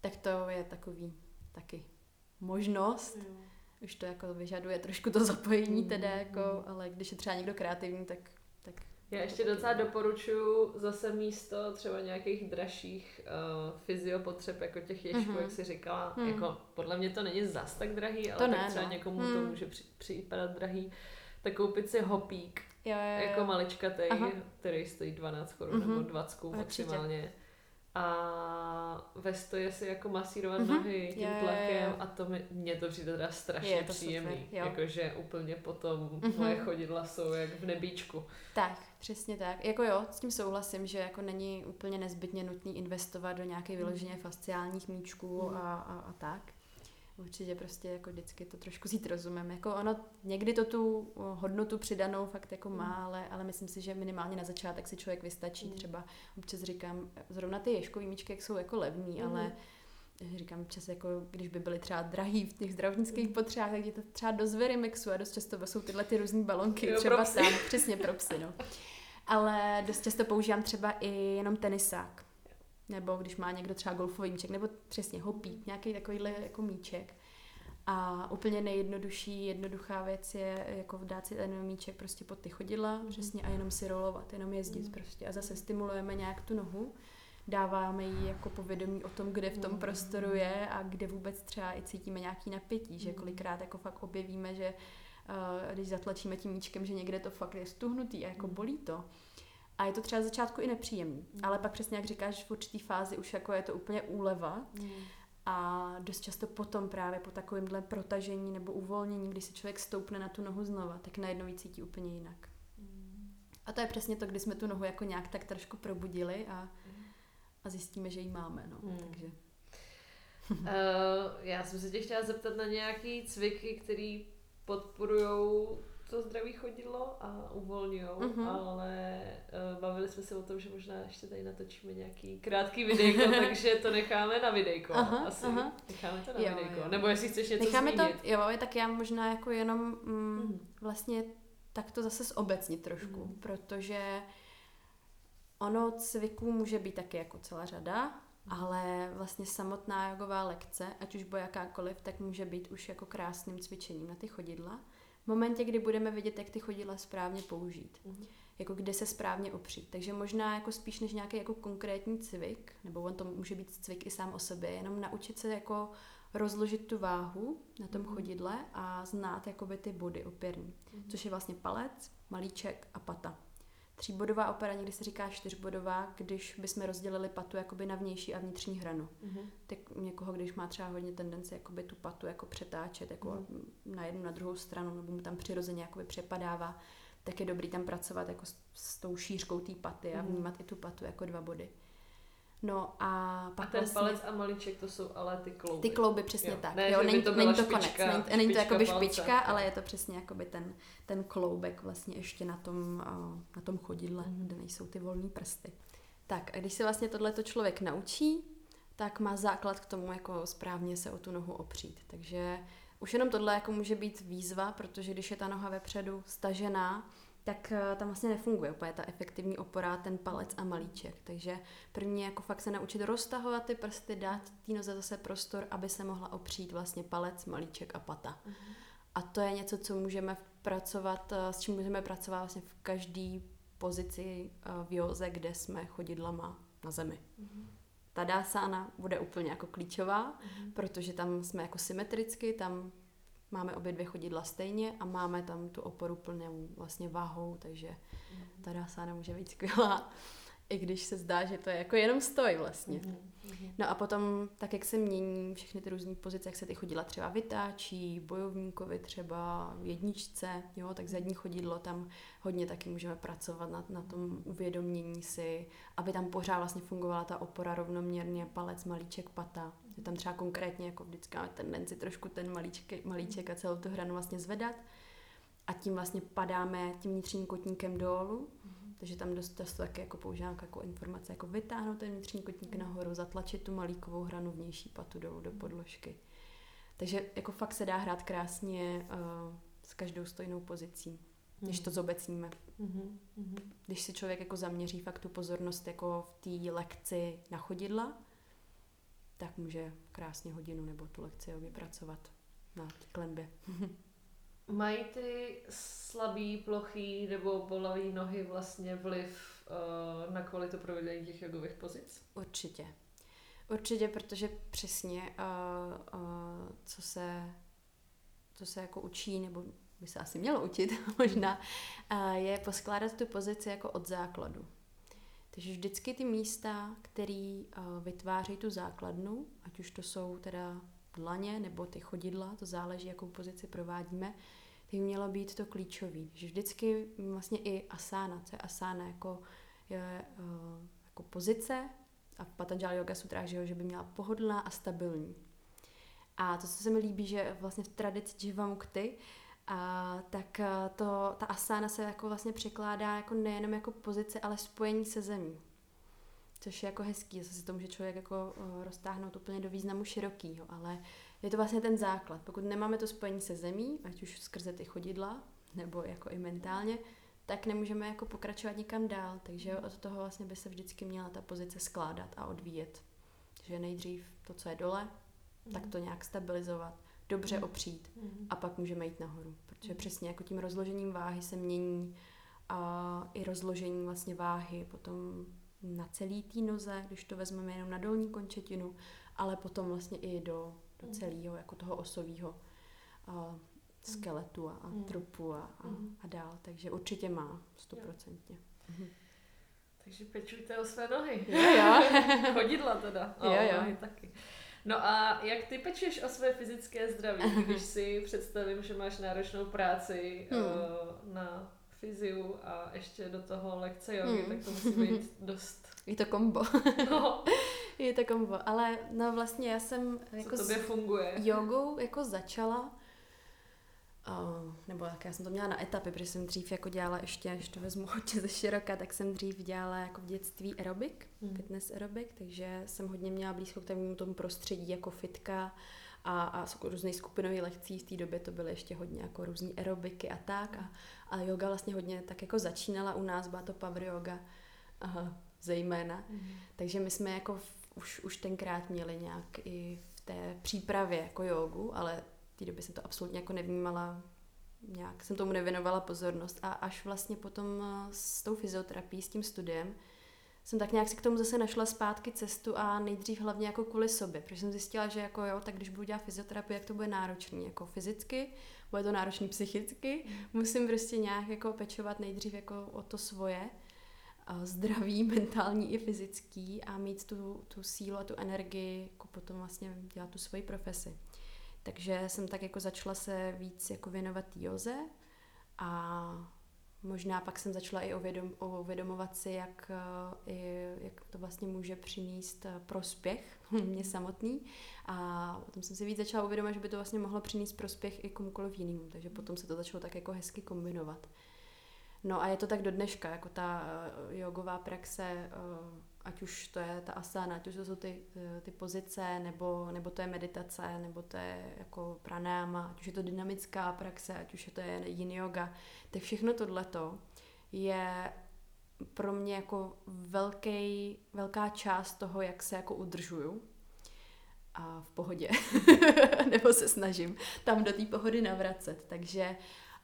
Tak to je takový taky možnost. Jo. Už to jako vyžaduje trošku to zapojení mm, teda, jako, mm. ale když je třeba někdo kreativní, tak
já ještě docela doporučuji zase místo třeba nějakých dražších uh, fyziopotřeb, jako těch ješků, mm-hmm. jak jsi říkala. Mm. Jako, podle mě to není zas tak drahý, ale to tak ne, třeba no. někomu mm. to může při, připadat drahý. Tak koupit si hopík, jo, jo, jo. jako maličkatý, který stojí 12 korun mm-hmm. nebo 20 maximálně a ve stoje si jako masírovat mm-hmm. nohy tím je, tlakem je, je. a to mi, mě to přijde teda strašně je to příjemný. Jakože úplně potom mm-hmm. moje chodidla jsou jak v nebíčku.
Tak, přesně tak. Jako jo, s tím souhlasím, že jako není úplně nezbytně nutný investovat do nějakých vyloženě fasciálních míčků mm. a, a, a tak určitě prostě jako vždycky to trošku zít rozumem. Jako ono někdy to tu hodnotu přidanou fakt jako má, mm. ale, ale myslím si, že minimálně na začátek si člověk vystačí. Mm. Třeba občas říkám, zrovna ty ješkový míčky, jak jsou jako levný, mm. ale říkám občas, jako když by byly třeba drahý v těch zdravotnických potřebách, tak je to třeba do Verimexu a dost často jsou tyhle ty různé balonky, jo, třeba tam, přesně pro psy, no. Ale dost často používám třeba i jenom tenisák nebo když má někdo třeba golfový míček, nebo přesně hopík, nějaký takovýhle jako míček. A úplně nejjednodušší, jednoduchá věc je jako dát si ten míček prostě pod ty chodidla, přesně a jenom si rolovat, jenom jezdit mm. prostě. A zase stimulujeme nějak tu nohu. Dáváme jí jako povědomí o tom, kde v tom prostoru je a kde vůbec třeba i cítíme nějaký napětí, že kolikrát jako fakt objevíme, že uh, když zatlačíme tím míčkem, že někde to fakt je stuhnutý a jako bolí to. A je to třeba z začátku i nepříjemný. Mm. Ale pak přesně jak říkáš, v určitý fázi už jako je to úplně úleva. Mm. A dost často potom právě po takovémhle protažení nebo uvolnění, kdy se člověk stoupne na tu nohu znova, tak najednou ji cítí úplně jinak. Mm. A to je přesně to, kdy jsme tu nohu jako nějak tak trošku probudili a, mm. A zjistíme, že ji máme. No. Mm. Takže.
uh, *laughs* já jsem se tě chtěla zeptat na nějaký cviky, který podporují to zdraví chodidlo a uvolňují, mm-hmm. ale uh, bavili jsme se o tom, že možná ještě tady natočíme nějaký krátký videjko, *laughs* takže to necháme na videjko aha, asi. Aha. Necháme to na jo, videjko. Jo. Nebo jestli chceš něco necháme
zmínit. to, jo, tak já možná jako jenom mm, mm. vlastně tak to zase zobecnit trošku, mm. protože ono cviků může být taky jako celá řada, mm. ale vlastně samotná jogová lekce, ať už bude jakákoliv, tak může být už jako krásným cvičením na ty chodidla momentě, kdy budeme vidět, jak ty chodidla správně použít. Mm-hmm. Jako kde se správně opřít. Takže možná jako spíš než nějaký jako konkrétní cvik, nebo on to může být cvik i sám o sobě, jenom naučit se jako rozložit tu váhu na tom mm-hmm. chodidle a znát jakoby ty body opěrní, mm-hmm. což je vlastně palec, malíček a pata. Tříbodová opera někdy se říká čtyřbodová, když bychom rozdělili patu jakoby na vnější a vnitřní hranu. Mm-hmm. Tak někoho, když má třeba hodně tendence jakoby tu patu jako přetáčet jako mm-hmm. na jednu, na druhou stranu, nebo mu tam přirozeně jakoby přepadává, tak je dobrý tam pracovat jako s, s tou šířkou té paty a mm-hmm. vnímat i tu patu jako dva body. No a
pak a ten vlastně, palec a malíček to jsou ale ty klouby.
Ty klouby, přesně jo. tak. Ne, jo, není to, není to konec, není, není to jakoby palce. špička, ale je to přesně jakoby ten, ten kloubek vlastně ještě na tom, na tom chodidle, mm. kde nejsou ty volné prsty. Tak a když se vlastně tohleto člověk naučí, tak má základ k tomu jako správně se o tu nohu opřít. Takže už jenom tohle jako může být výzva, protože když je ta noha vepředu stažená, tak eh, tam vlastně nefunguje úplně ta efektivní opora, ten palec a malíček. Takže první jako fakt se naučit roztahovat ty prsty, dát té noze zase prostor, aby se mohla opřít vlastně palec, malíček a pata. Mm-hmm. A to je něco, co můžeme pracovat, eh, s čím můžeme pracovat vlastně v každé pozici eh, v józe, kde jsme chodidlama na zemi. Mm-hmm. Ta dásána bude úplně jako klíčová, mm-hmm. protože tam jsme jako symetricky, tam máme obě dvě chodidla stejně a máme tam tu oporu plnou vlastně váhou, takže mm. ta dásána může být skvělá, i když se zdá, že to je jako jenom stoj vlastně. Mm. No a potom, tak jak se mění všechny ty různé pozice, jak se ty chodidla třeba vytáčí, bojovníkovi třeba v jedničce, jo, tak zadní chodidlo tam hodně taky můžeme pracovat na, na tom uvědomění si, aby tam pořád vlastně fungovala ta opora rovnoměrně, palec, malíček, pata. Je tam třeba konkrétně jako vždycky máme tendenci trošku ten malíček, malíček a celou tu hranu vlastně zvedat a tím vlastně padáme tím vnitřním kotníkem dolů takže tam dost často taky jako používám jako informace, jako vytáhnout ten vnitřní kotník nahoru, zatlačit tu malíkovou hranu vnější patu dolů do podložky. Takže jako fakt se dá hrát krásně uh, s každou stojnou pozicí, když to zobecníme. Mm-hmm. Když si člověk jako zaměří fakt tu pozornost jako v té lekci na chodidla, tak může krásně hodinu nebo tu lekci vypracovat na klenbě. *laughs*
Mají ty slabý, plochý nebo bolavý nohy vlastně vliv uh, na kvalitu provedení těch jogových pozic?
Určitě. Určitě, protože přesně uh, uh, co se co se jako učí, nebo by se asi mělo učit *laughs* možná, uh, je poskládat tu pozici jako od základu. Takže vždycky ty místa, které uh, vytváří tu základnu, ať už to jsou teda dlaně nebo ty chodidla, to záleží, jakou pozici provádíme, tak mělo být to klíčový. Že vždycky vlastně i asana, co je asana jako, je, uh, jako pozice a v Patanjali Yoga Sutrách, že, že by měla pohodlná a stabilní. A to, co se mi líbí, že vlastně v tradici Jivamukty, a tak eh, to, ta asana se jako vlastně překládá jako nejenom jako pozice, ale spojení se zemí. Což je jako hezký, zase to může člověk jako uh, roztáhnout úplně do významu širokýho, ale je to vlastně ten základ. Pokud nemáme to spojení se zemí, ať už skrze ty chodidla, nebo jako i mentálně, tak nemůžeme jako pokračovat nikam dál. Takže od toho vlastně by se vždycky měla ta pozice skládat a odvíjet. že nejdřív to, co je dole, tak to nějak stabilizovat, dobře mm. opřít mm. a pak můžeme jít nahoru. Protože mm. přesně jako tím rozložením váhy se mění a i rozložení vlastně váhy potom na celý té noze, když to vezmeme jenom na dolní končetinu, ale potom vlastně i do, do celého, jako toho osového uh, skeletu a, a mm. trupu a, a, mm. a dál. Takže určitě má, stoprocentně. Mhm.
Takže pečujte o své nohy.
Jo, jo. *laughs*
Chodidla teda.
Jo, jo.
Nohy taky. No a jak ty pečeš o své fyzické zdraví, když si představím, že máš náročnou práci hmm. uh, na fyziu a ještě do toho lekce jogy, hmm. tak to musí být *laughs* dost...
Je to kombo. No. *laughs* Je to kombo, ale no vlastně já jsem
jako Co tobě funguje?
jogou jako začala Uh, nebo jak já jsem to měla na etapy, protože jsem dřív jako dělala ještě, když to vezmu *laughs* hodně ze široka, tak jsem dřív dělala jako v dětství aerobik, hmm. fitness aerobik, takže jsem hodně měla blízko k tomu, tomu prostředí jako fitka a, a různých skupinových lekcí v té době to byly ještě hodně jako různé aerobiky a tak a, a yoga vlastně hodně tak jako začínala u nás, byla to power yoga aha, zejména, hmm. takže my jsme jako v, už, už tenkrát měli nějak i v té přípravě jako jogu, ale té době jsem to absolutně jako nevnímala, nějak jsem tomu nevěnovala pozornost a až vlastně potom eh, s tou fyzioterapií, s tím studiem, jsem tak nějak si k tomu zase našla zpátky cestu a nejdřív hlavně jako kvůli sobě, protože jsem zjistila, že jako jo, tak když budu dělat fyzioterapii, jak to bude náročný, jako fyzicky, bude to náročný psychicky, mm. musím prostě nějak jako pečovat nejdřív jako o to svoje, zdraví, *laughs* mentální i fyzický a mít tu, tu sílu a tu energii, jako potom vlastně dělat tu svoji profesi. Takže jsem tak jako začala se víc jako věnovat józe a možná pak jsem začala i uvědom, uvědomovat si, jak, eh, jak to vlastně může přinést eh, prospěch *laughs* mě samotný. A potom jsem si víc začala uvědomovat, že by to vlastně mohlo přinést prospěch i komukoliv jinému. Takže potom se to začalo tak jako hezky kombinovat. No a je to tak do dneška, jako ta eh, jogová praxe ať už to je ta asana, ať už to jsou ty, eh, ty pozice, nebo, nebo to je meditace, nebo to je jako pranayama, ať už je to dynamická praxe, ať už je to je yin yoga, tak všechno tohleto je pro mě jako velký, velká část toho, jak se jako udržuju a v pohodě, *laughs* nebo se snažím tam do té pohody navracet, takže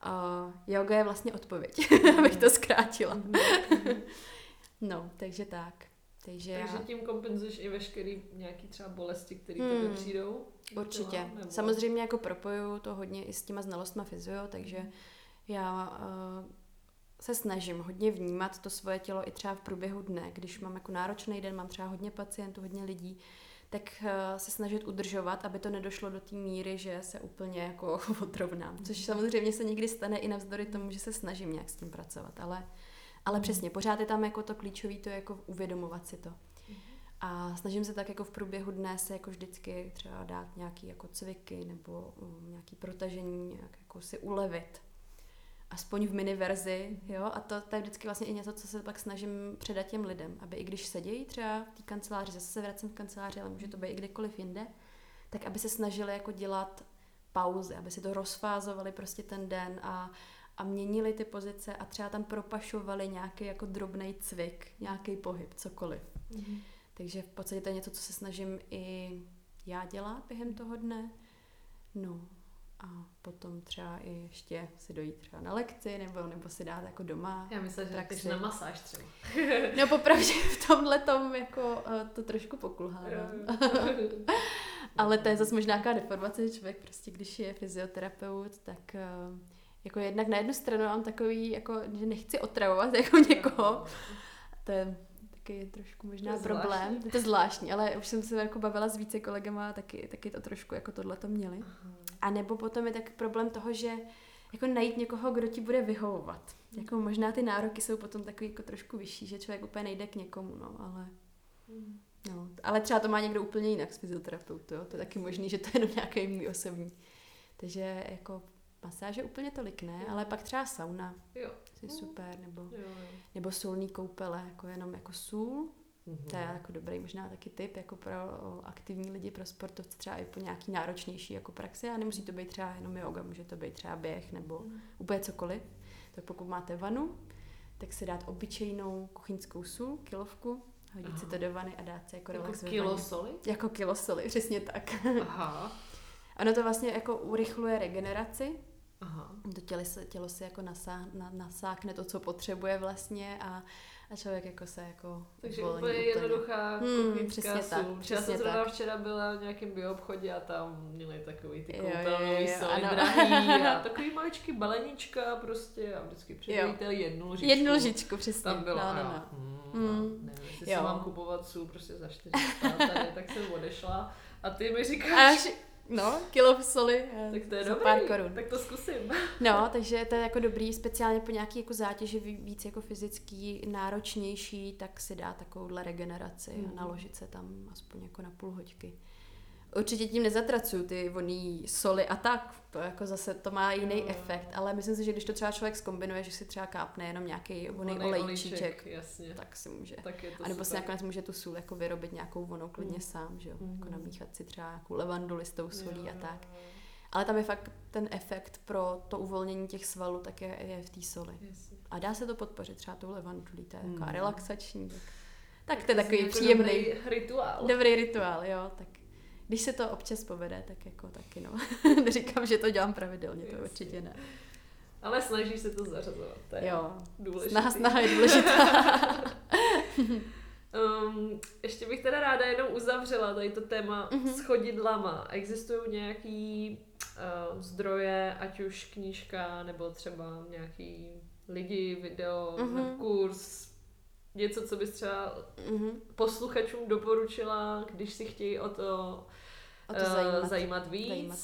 uh, yoga je vlastně odpověď, *laughs* abych to zkrátila. Mhm. *laughs* no, takže tak.
Takže, Takže já... tím kompenzuješ i veškerý nějaký třeba bolesti, které hmm. tebe přijdou?
Určitě. Těla, nebo... Samozřejmě jako propoju to hodně i s těma znalostma fyzio, takže hmm. já uh, se snažím hodně vnímat to svoje tělo i třeba v průběhu dne. Když mám jako náročný den, mám třeba hodně pacientů, hodně lidí, tak uh, se snažit udržovat, aby to nedošlo do té míry, že se úplně jako *laughs* odrovnám. Což samozřejmě se někdy stane i navzdory tomu, že se snažím nějak s tím pracovat, ale ale přesně, pořád je tam jako to klíčové, to je jako uvědomovat si to. A snažím se tak jako v průběhu dne se jako vždycky třeba dát nějaký jako cviky nebo um, nějaký protažení, nějak jako si ulevit. Aspoň v mini verzi, jo, a to, to je vždycky vlastně i něco, co se pak snažím předat těm lidem, aby i když sedějí třeba v té kanceláři, zase se vracím v kanceláři, ale může to být i kdekoliv jinde, tak aby se snažili jako dělat pauzy, aby si to rozfázovali prostě ten den a a měnili ty pozice a třeba tam propašovali nějaký jako drobný cvik, nějaký pohyb, cokoliv. Mm-hmm. Takže v podstatě to je něco, co se snažím i já dělat během toho dne. No a potom třeba i ještě si dojít třeba na lekci nebo, nebo si dát jako doma.
Já myslím, že tak na masáž třeba.
no popravdě v tomhle tom jako uh, to trošku pokulhávám. *laughs* Ale to je zase možná nějaká deformace, že člověk prostě, když je fyzioterapeut, tak uh, jako jednak na jednu stranu mám takový, jako, že nechci otravovat *laughs* jako někoho. To je taky trošku možná to problém. Zvláštní. To je zvláštní, ale už jsem se jako bavila s více kolegama a taky, taky to trošku jako tohle to měli. A nebo potom je tak problém toho, že jako najít někoho, kdo ti bude vyhovovat. Jako možná ty nároky jsou potom takový jako trošku vyšší, že člověk úplně nejde k někomu, no, ale... Hmm. No, ale třeba to má někdo úplně jinak s fyzioterapeutou, to je taky možný, že to je jenom nějaký můj osobní. Takže jako masáže úplně tolik ne, jo. ale pak třeba sauna. Jo. Je super, nebo, jo, jo. nebo solní koupele, jako jenom jako sůl. Mm-hmm. To je jako dobrý možná taky tip jako pro aktivní lidi, pro sportovce třeba i po nějaký náročnější jako praxi a nemusí to být třeba jenom yoga, může to být třeba běh nebo mm. úplně cokoliv. Tak pokud máte vanu, tak si dát obyčejnou kuchyňskou sůl, kilovku, hodit Aha. si to do vany a dát si jako,
jako kilo soli?
Jako kilo soli, *laughs* přesně tak.
Aha.
Ono to vlastně jako urychluje regeneraci, Aha. To tělo se, tělo se jako nasá, na, nasákne to, co potřebuje vlastně a, a člověk jako se jako
Takže
volní
úplně jednoduchá
Hmm, přesně
sůl.
tak,
Já
přesně
jsem zrovna včera byla v nějakém bioobchodě a tam měli takový ty koupelnový soli drahý a *laughs* takový maličký balenička prostě a vždycky přidajíte jednu lžičku.
Jednu lžičku, přesně.
Tam bylo,
no, no,
já,
no.
hmm,
Hmm.
nevím, jestli
Jo.
si mám kupovat sůl prostě za 400 tady, tak jsem odešla a ty mi říkáš,
až, no, kilo soli eh,
tak to je
za
dobrý,
pár korun.
tak to zkusím.
No, takže to je jako dobrý, speciálně po nějaký jako zátěži ví- víc jako fyzický, náročnější, tak si dá takovouhle regeneraci
Mhm.
a naložit se tam aspoň jako na půl hoďky. Určitě tím nezatracuju ty voný soli a tak, to jako zase to má jiný
Jo.
efekt, ale myslím si, že když to třeba člověk zkombinuje, že si třeba kápne jenom nějaký voný olejčíček,
jasně.
tak si může.
Tak je to
A nebo si
super.
nakonec může tu sůl jako vyrobit nějakou vonou klidně
Mm.
sám, že jo?
Mhm.
Jako namíchat si třeba nějakou levandu listou solí
Jo,
a tak. Ale tam je fakt ten efekt pro to uvolnění těch svalů, tak je, je v té soli.
Jasně.
A dá se to podpořit třeba tou levandulí, to je taková
Hmm.
relaxační. Tak, tak to je takový
jako
příjemný,
dobrý rituál.
dobrý rituál, jo. Tak když se to občas povede, tak jako taky no. *laughs* Neříkám, že to dělám pravidelně, to
Jasně.
určitě ne.
Ale snažíš se to zařazovat, to je
Jo,
důležité.
snaha, snaha je důležitá. *laughs*
Um, ještě bych teda ráda jenom uzavřela tady to téma
Mhm.
s chodidlama. Existují nějaký uh, zdroje, ať už knížka, nebo třeba nějaký lidi, video,
Mhm.
mm kurz, něco, co bys třeba
Mhm.
posluchačům doporučila, když si chtějí o to,
O to zajímat.
zajímat víc,
Zajímat.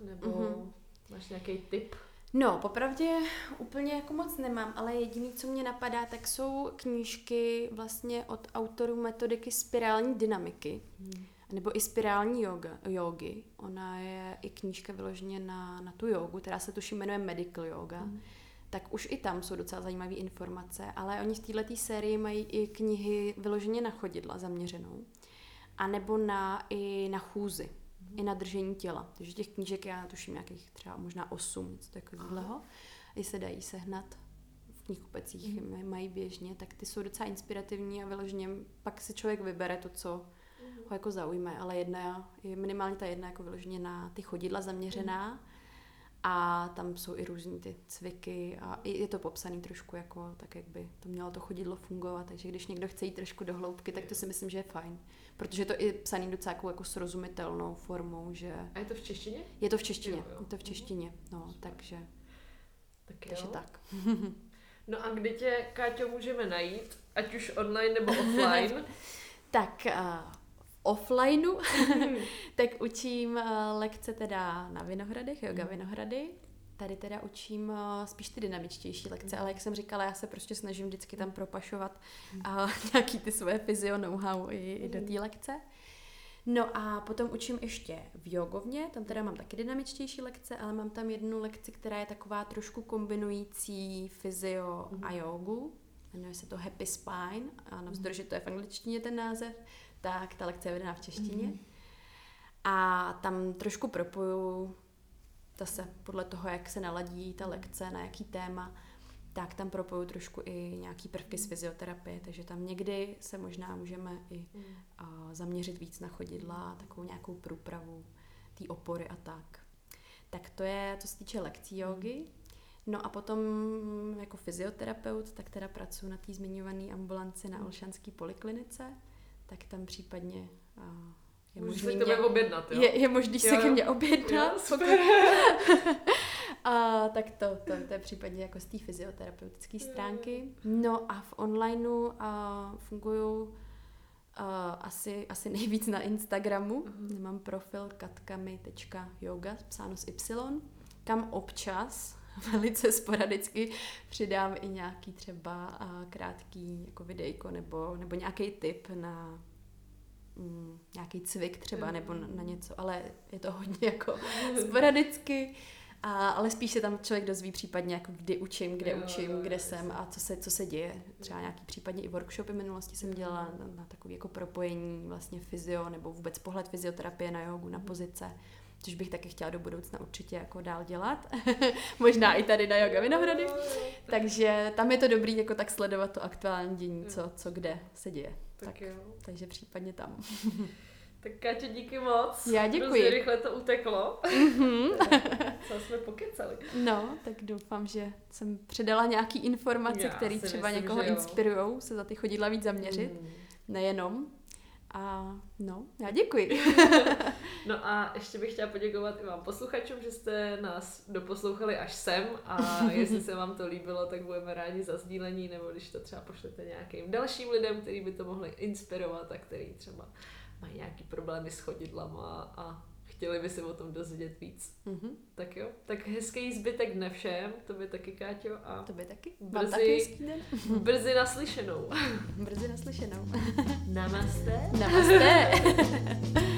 nebo
Mhm.
máš nějaký tip?
No, popravdě úplně jako moc nemám, ale jediný, co mě napadá, tak jsou knížky vlastně od autorů metodiky spirální dynamiky, nebo i spirální yoga, jogy. Ona je i knížka vyloženě na, na tu jogu, která se tuším jmenuje Medical Yoga.
Mhm.
Tak už i tam jsou docela zajímavé informace, ale oni v této sérii mají i knihy vyloženě na chodidla zaměřenou. A nebo na, i na chůzi, i na držení těla. Takže těch knížek já tuším nějakých třeba možná osm, něco takového. I se dají sehnat v knihkupecích,
Mhm.
mm. mají běžně, tak ty jsou docela inspirativní a vyloženě pak si člověk vybere to, co ho jako zaujme, ale jedna je minimálně ta jedna jako vyloženě na ty chodidla zaměřená a tam jsou i různý ty cviky a je to popsaný trošku jako tak, jak by to mělo to chodidlo fungovat, takže když někdo chce jít trošku do hloubky, tak to si myslím, že je fajn, protože je to i psaný docela jako, jako srozumitelnou formou, že
A je to v češtině?
je to v češtině,
Jo, jo.
je to v češtině, no, takže,
Tak
takže
jo.
tak. *laughs*
No a kde tě, Káťo, můžeme najít? Ať už online nebo offline? *laughs*
Tak uh, offlineu *laughs* tak učím uh, lekce teda na Vinohradech, yoga Vinohrady. Tady teda učím uh, spíš ty dynamičtější lekce, ale jak jsem říkala, já se prostě snažím vždycky tam propašovat uh, *laughs* nějaký ty svoje fyzio know-how i, i do té lekce. No a potom učím ještě v jogovně, tam teda mám taky dynamičtější lekce, ale mám tam jednu lekci, která je taková trošku kombinující fyzio a jogu. Jmenuje se to Happy Spine a navzdory, že to je v angličtině ten název, tak ta lekce je vedená v češtině. A tam trošku propoju zase podle toho, jak se naladí ta lekce, na jaký téma, tak tam propoju trošku i nějaký prvky z fyzioterapie, takže tam někdy se možná můžeme i a, zaměřit víc na chodidla, takovou nějakou průpravu té opory a tak. Tak to je, co se týče lekcí jogy. No a potom jako fyzioterapeut, tak teda pracuji na té zmiňované ambulanci na Olšanské poliklinice, tak tam případně je
Můžeš
možný
se
mě,
objednat, jo?
je, je možný se
Jo,
ke
jo.
mně objednat.
Jo. *laughs*
A tak to, to, to je případně jako z té fyzioterapeutické stránky. No a v onlineu a funguju a, asi, asi nejvíc na Instagramu.
Mhm.
Mám profil katkami.yoga, psáno s Y, kam občas *laughs* velice sporadicky přidám i nějaký třeba krátký jako videjko nebo, nebo nějaký tip na mm, nějaký cvik třeba nebo na, na něco, ale je to hodně jako *laughs* sporadicky. A, ale spíš se tam člověk dozví případně, jako kdy učím, kde
Jo,
učím,
jo,
kde
jasně.
jsem a co se, co se děje. Třeba nějaký případně i workshopy v minulosti jsem dělala na, na takový jako propojení vlastně fyzio nebo vůbec pohled fyzioterapie na jogu, na pozice, což bych taky chtěla do budoucna určitě jako dál dělat. *laughs* Možná i tady na Yoga Vinohrady. Takže tam je to dobrý jako tak sledovat to aktuální dění, co, co kde se děje.
Tak
Tak,
jo.
takže případně tam. *laughs*
Tak Káťo, díky moc.
Já děkuji.
Hrozně rychle to uteklo. *laughs* Mm-hmm. Co jsme pokecali.
No, tak doufám, že jsem předala nějaký informace, které třeba myslím, někoho inspirují se za ty chodidla víc zaměřit. Mm. Nejenom. A no, já děkuji. *laughs*
no a ještě bych chtěla poděkovat i vám posluchačům, že jste nás doposlouchali až sem a *laughs* jestli se vám to líbilo, tak budeme rádi za sdílení, nebo když to třeba pošlete nějakým dalším lidem, který by to mohli inspirovat a který třeba mají nějaký problémy s chodidlama a chtěli by si o tom dozvědět víc. Mm-hmm. Tak jo, tak hezký zbytek dne všem, to by taky, Káťo. A
to by taky.
Brzy, taky den. *laughs* brzy naslyšenou.
brzy naslyšenou. *laughs*
Namaste.
Namaste. *laughs*